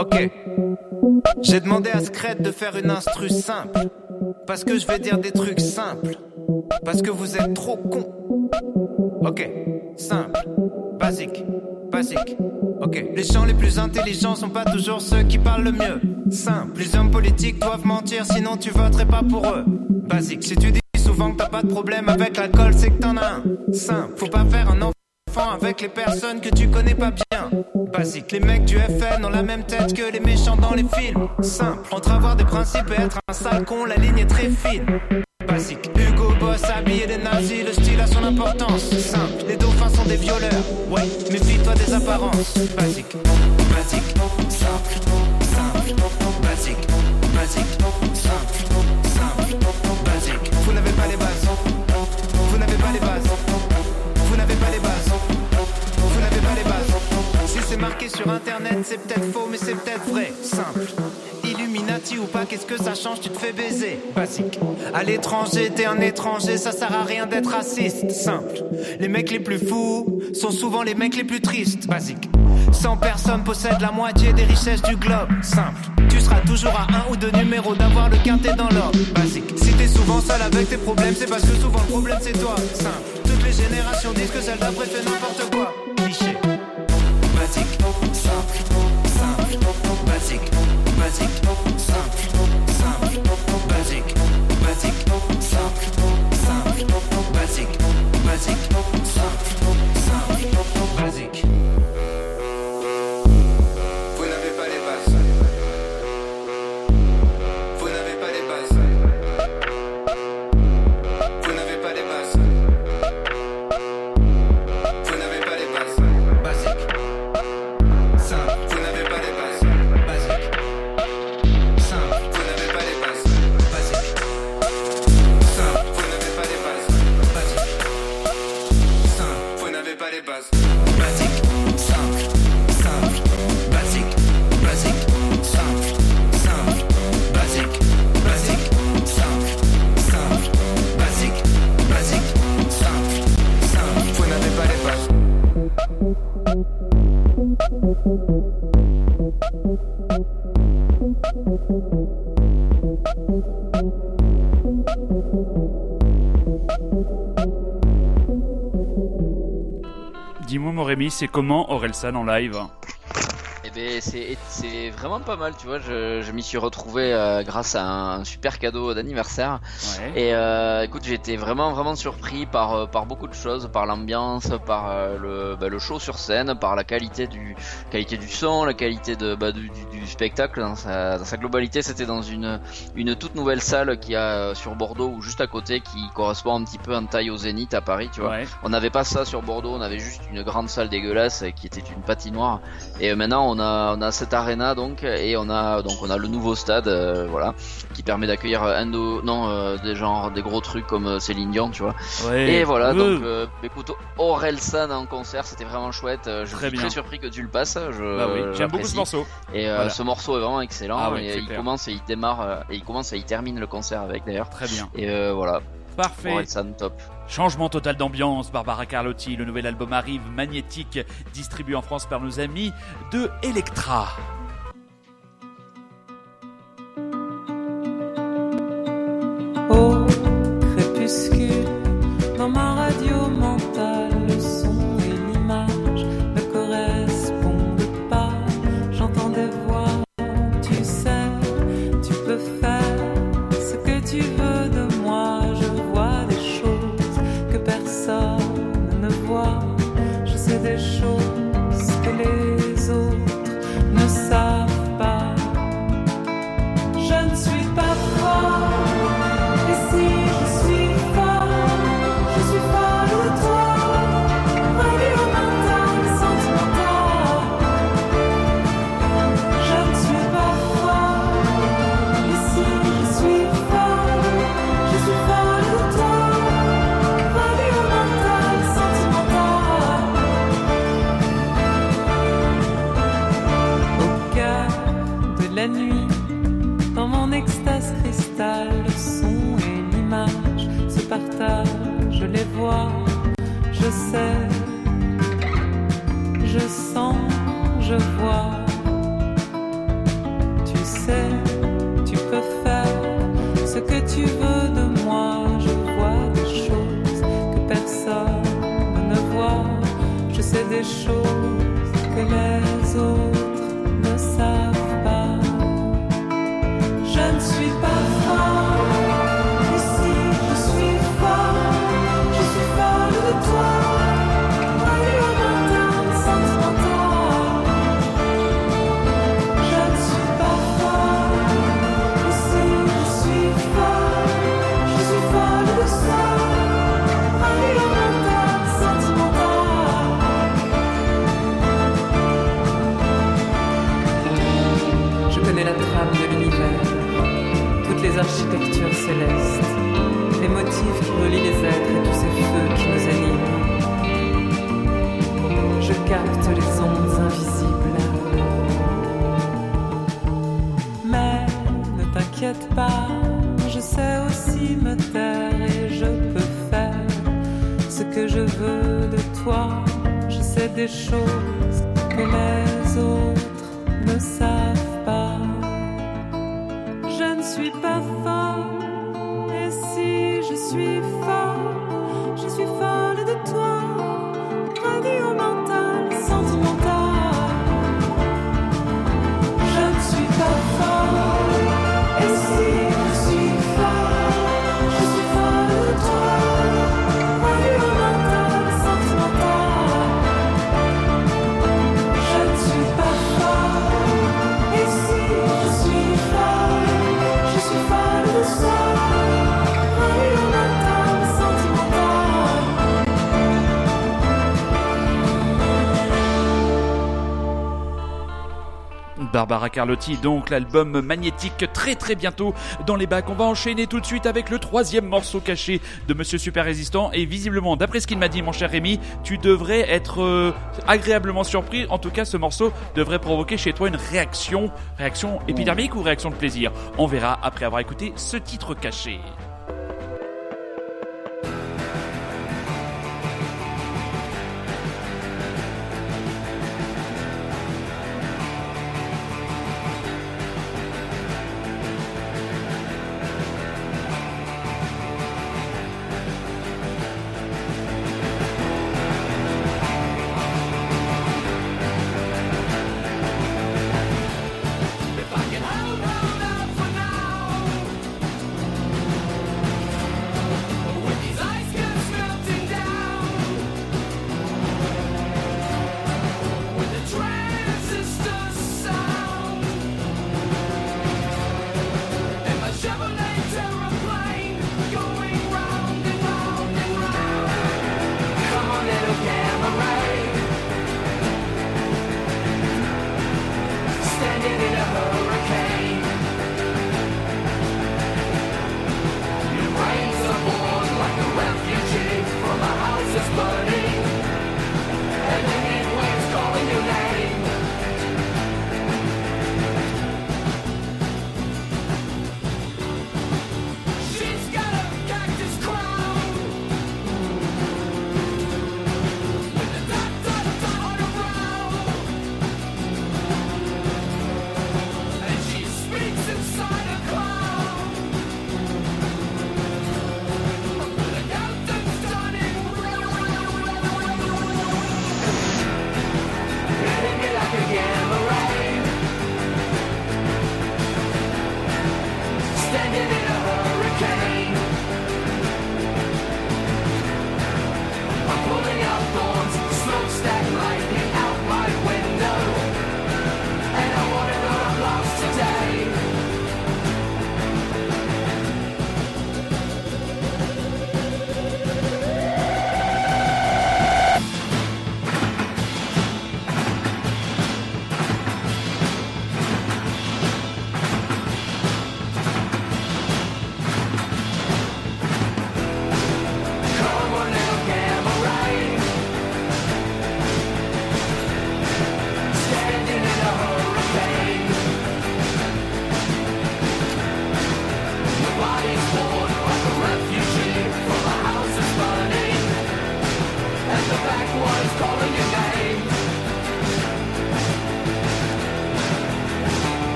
Ok. J'ai demandé à Scred de faire une instru simple. Parce que je vais dire des trucs simples. Parce que vous êtes trop cons. Ok. Simple. Basique. Basique. Ok. Les gens les plus intelligents sont pas toujours ceux qui parlent le mieux. Simple. Les hommes politiques doivent mentir, sinon tu voterais pas pour eux. Basique. Si tu dis souvent que t'as pas de problème avec l'alcool, c'est que t'en as un. Simple. Faut pas faire un enfant avec les personnes que tu connais pas bien. Basique, les mecs du FN ont la même tête que les méchants dans les films. Simple, entre avoir des principes et être un sale con, la ligne est très fine. Basique, Hugo Boss habillé des nazis, le style a son importance. Simple, les dauphins sont des violeurs. Ouais, méfie-toi des apparences. Basique, basique, simple, marqué sur internet, c'est peut-être faux, mais c'est peut-être vrai. Simple. Illuminati ou pas, qu'est-ce que ça change? Tu te fais baiser. Basique. À l'étranger, t'es un étranger, ça sert à rien d'être raciste. Simple. Les mecs les plus fous sont souvent les mecs les plus tristes. Basique. 100 personnes possèdent la moitié des richesses du globe. Simple. Tu seras toujours à un ou deux numéros d'avoir le quintet dans l'ordre. Basique. Si t'es souvent seul avec tes problèmes, c'est parce que souvent le problème c'est toi. Simple. Toutes les générations disent que celle d'après fait n'importe quoi. Cliché. Basique. Simple. Simple. Basique. Basique. Simple. C'est comment Orelsan en live Eh ben c'est vraiment pas mal, tu vois. Je, je m'y suis retrouvé euh, grâce à un super cadeau d'anniversaire. Ouais. Et euh, écoute, j'ai été vraiment vraiment surpris par euh, par beaucoup de choses, par l'ambiance, par euh, le bah, le show sur scène, par la qualité du qualité du son, la qualité de bah, du spectacle dans sa dans sa globalité. C'était dans une une toute nouvelle salle qui a euh, sur Bordeaux ou juste à côté, qui correspond un petit peu en taille au Zénith à Paris, tu vois. Ouais. On n'avait pas ça sur Bordeaux, on avait juste une grande salle dégueulasse qui était une patinoire. Et euh, maintenant on a on a cette arena donc et on a donc on a le nouveau stade euh, voilà qui permet d'accueillir Indo non euh, des genres des gros trucs comme Céline Dion, tu vois. Ouais. Et voilà donc euh, écoute Orelsan en concert, c'était vraiment chouette. Je Très suis bien. très surpris que tu le passes. Je, Bah oui, j'aime beaucoup ce morceau. Et Voilà. Ce morceau est vraiment excellent. Ah ouais, et, il clair. commence et il démarre euh, et il commence et il termine le concert avec d'ailleurs. Très bien. Et euh, voilà, Parfait. Top. Changement total d'ambiance, Barbara Carlotti, le nouvel album arrive, magnétique, distribué en France par nos amis de Electra. Les motifs qui relient les êtres et tous ces feux qui nous animent. Je capte les ondes invisibles. Mais ne t'inquiète pas, je sais aussi me taire et je peux faire ce que je veux de toi. Je sais des choses Carlotti, donc l'album magnétique très très bientôt dans les bacs. On va enchaîner tout de suite avec le troisième morceau caché de Monsieur Super Résistant. Et visiblement, d'après ce qu'il m'a dit, mon cher Rémi, tu devrais être euh, agréablement surpris. En tout cas, ce morceau devrait provoquer chez toi une réaction, réaction épidermique ou réaction de plaisir? On verra après avoir écouté ce titre caché.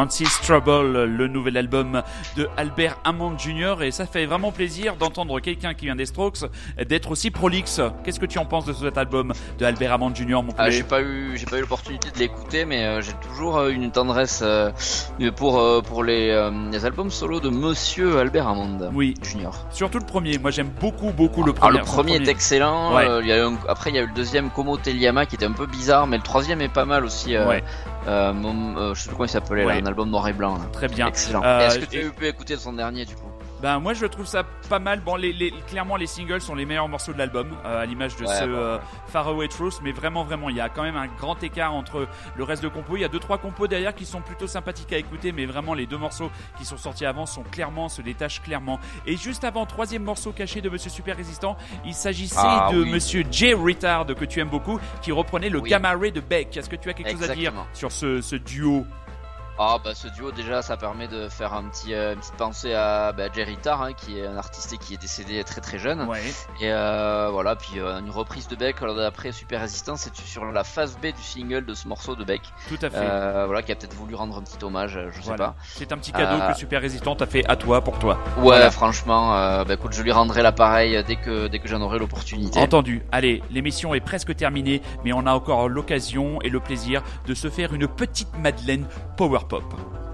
Francis Trouble, le nouvel album de Albert Hammond Jr. Et ça fait vraiment plaisir d'entendre quelqu'un qui vient des Strokes d'être aussi prolixe. Qu'est-ce que tu en penses de cet album de Albert Hammond Jr. Mon Ah, j'ai pas eu, j'ai pas eu l'opportunité de l'écouter, mais euh, j'ai toujours euh, une tendresse euh, pour pour les, les albums solo de Monsieur Albert Hammond Oui. Junior. Surtout le premier. Moi, j'aime beaucoup, beaucoup le Alors, premier. le premier est excellent. Ouais. euh, il y a eu un- après, il y a eu le deuxième Como Teliyama qui était un peu bizarre, mais le troisième est pas mal aussi. euh, Ouais. Euh, mon- euh, je sais plus comment il s'appelait, là, un album noir et blanc. là. Très bien. Excellent. Euh, Est-ce que tu et- as pu écouter son dernier du coup? Ben moi je trouve ça pas mal. Bon, les, les- clairement les singles sont les meilleurs morceaux de l'album, euh, à l'image de Ouais, ce bon. euh, Far Away Truth, mais vraiment vraiment il y a quand même un grand écart entre le reste de compos. Il y a deux trois compos derrière qui sont plutôt sympathiques à écouter, mais vraiment les deux morceaux qui sont sortis avant sont clairement se détachent clairement. Et juste avant troisième morceau caché de Monsieur Super Résistant, il s'agissait Ah, de oui. Monsieur Jay Retard que tu aimes beaucoup, qui reprenait le Oui. Gamma Ray de Beck. Est-ce que tu as quelque chose à dire sur ce, ce duo? Ah bah ce duo déjà ça permet de faire un petit euh, une petite pensée à bah, Jerry Tarr hein, qui est un artiste et qui est décédé très très jeune Ouais. et euh, voilà puis euh, une reprise de Beck alors d'après Super Résistance c'est sur la phase B du single de ce morceau de Beck Tout à fait. euh, voilà qui a peut-être voulu rendre un petit hommage je sais Voilà. pas C'est un petit cadeau que Super Résistant t'a fait à toi pour toi. ouais Voilà. franchement bah écoute je lui rendrai l'appareil dès que dès que j'en aurai l'opportunité Entendu. Allez, l'émission est presque terminée, mais on a encore l'occasion et le plaisir de se faire une petite Madeleine Power Pop.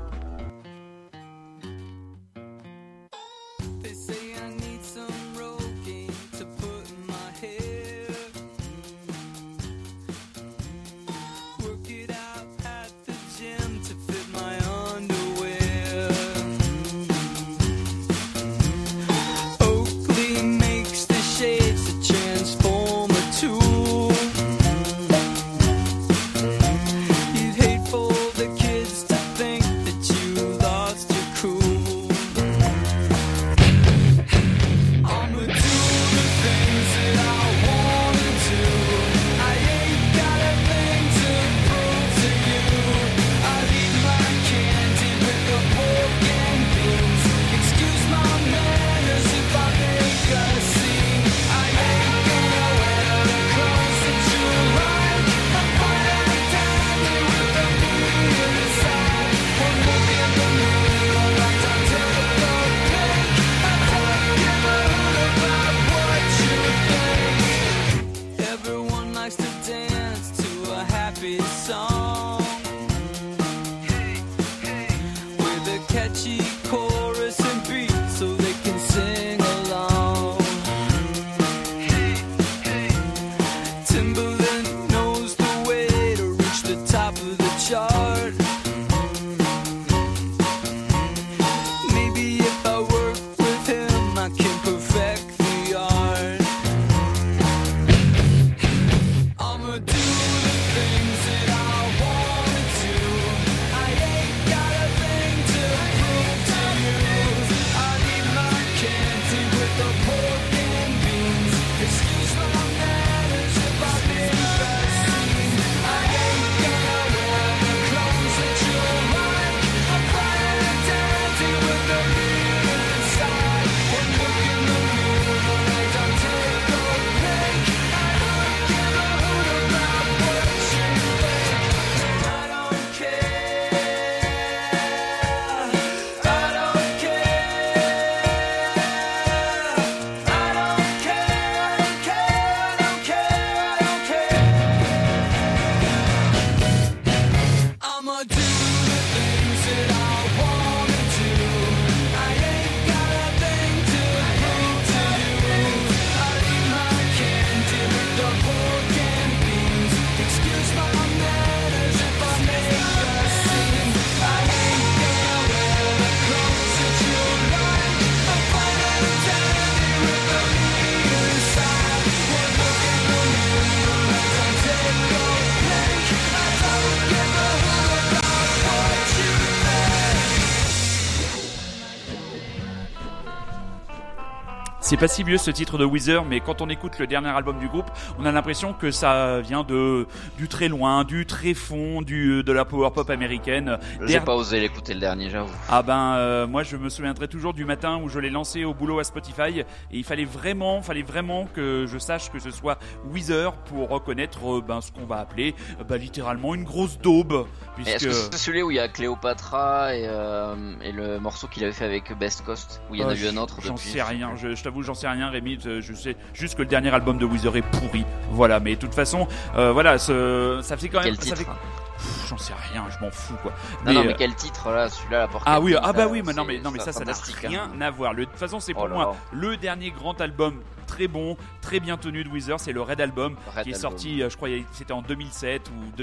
C'est pas si vieux ce titre de Weezer, mais quand on écoute le dernier album du groupe, on a l'impression que ça vient de du très loin, du très fond, du de la power pop américaine. J'ai Der- pas osé l'écouter le dernier, j'avoue. Ah ben euh, moi je me souviendrai toujours du matin où je l'ai lancé au boulot à Spotify et il fallait vraiment, fallait vraiment que je sache que ce soit Weezer pour reconnaître euh, ben ce qu'on va appeler euh, bah, littéralement une grosse daube puisque Est-ce que c'est celui où il y a Cléopatra et, euh, et le morceau qu'il avait fait avec Best Coast Où il y en a Oh, eu un autre J'en sais rien, je, je t'avoue, j'en sais rien, Rémi. Je sais juste que le dernier album de Weezer est pourri. Voilà, mais de toute façon, euh, voilà, ce, ça fait quand même. Quel ça titre fait- Pff, J'en sais rien, je m'en fous quoi. Non, non, Mais, mais euh, quel titre là Celui-là, la porte. Ah oui, ah bah oui, mais non mais non mais ça, ça n'a hein. rien à voir. Le- De toute façon, c'est pour Oh là moi le dernier grand album très bon, très bien tenu de Weezer, c'est le Red Album Red qui est Album. sorti, euh, je crois, c'était en 2007 ou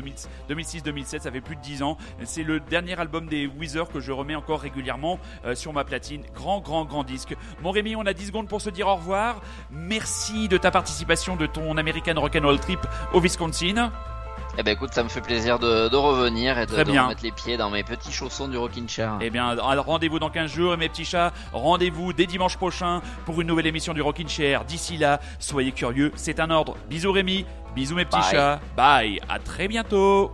2006-2007, ça fait plus de 10 ans. C'est le dernier album des Weezer que je remets encore régulièrement euh, sur ma platine. Grand, grand, grand disque. Mon Rémi, on a 10 secondes pour se dire au revoir. Merci de ta participation de ton American Rock'n'Roll Trip au Wisconsin. Eh ben écoute, ça me fait plaisir de, de revenir et de, Très de bien. remettre les pieds dans mes petits chaussons du Rockin' Chair. Eh bien, rendez-vous dans 15 jours, mes petits chats. Rendez-vous dès dimanche prochain pour une nouvelle émission du Rockin' Chair. D'ici là, soyez curieux, c'est un ordre. Bisous Rémi, bisous mes petits Bye. chats. Bye, à très bientôt.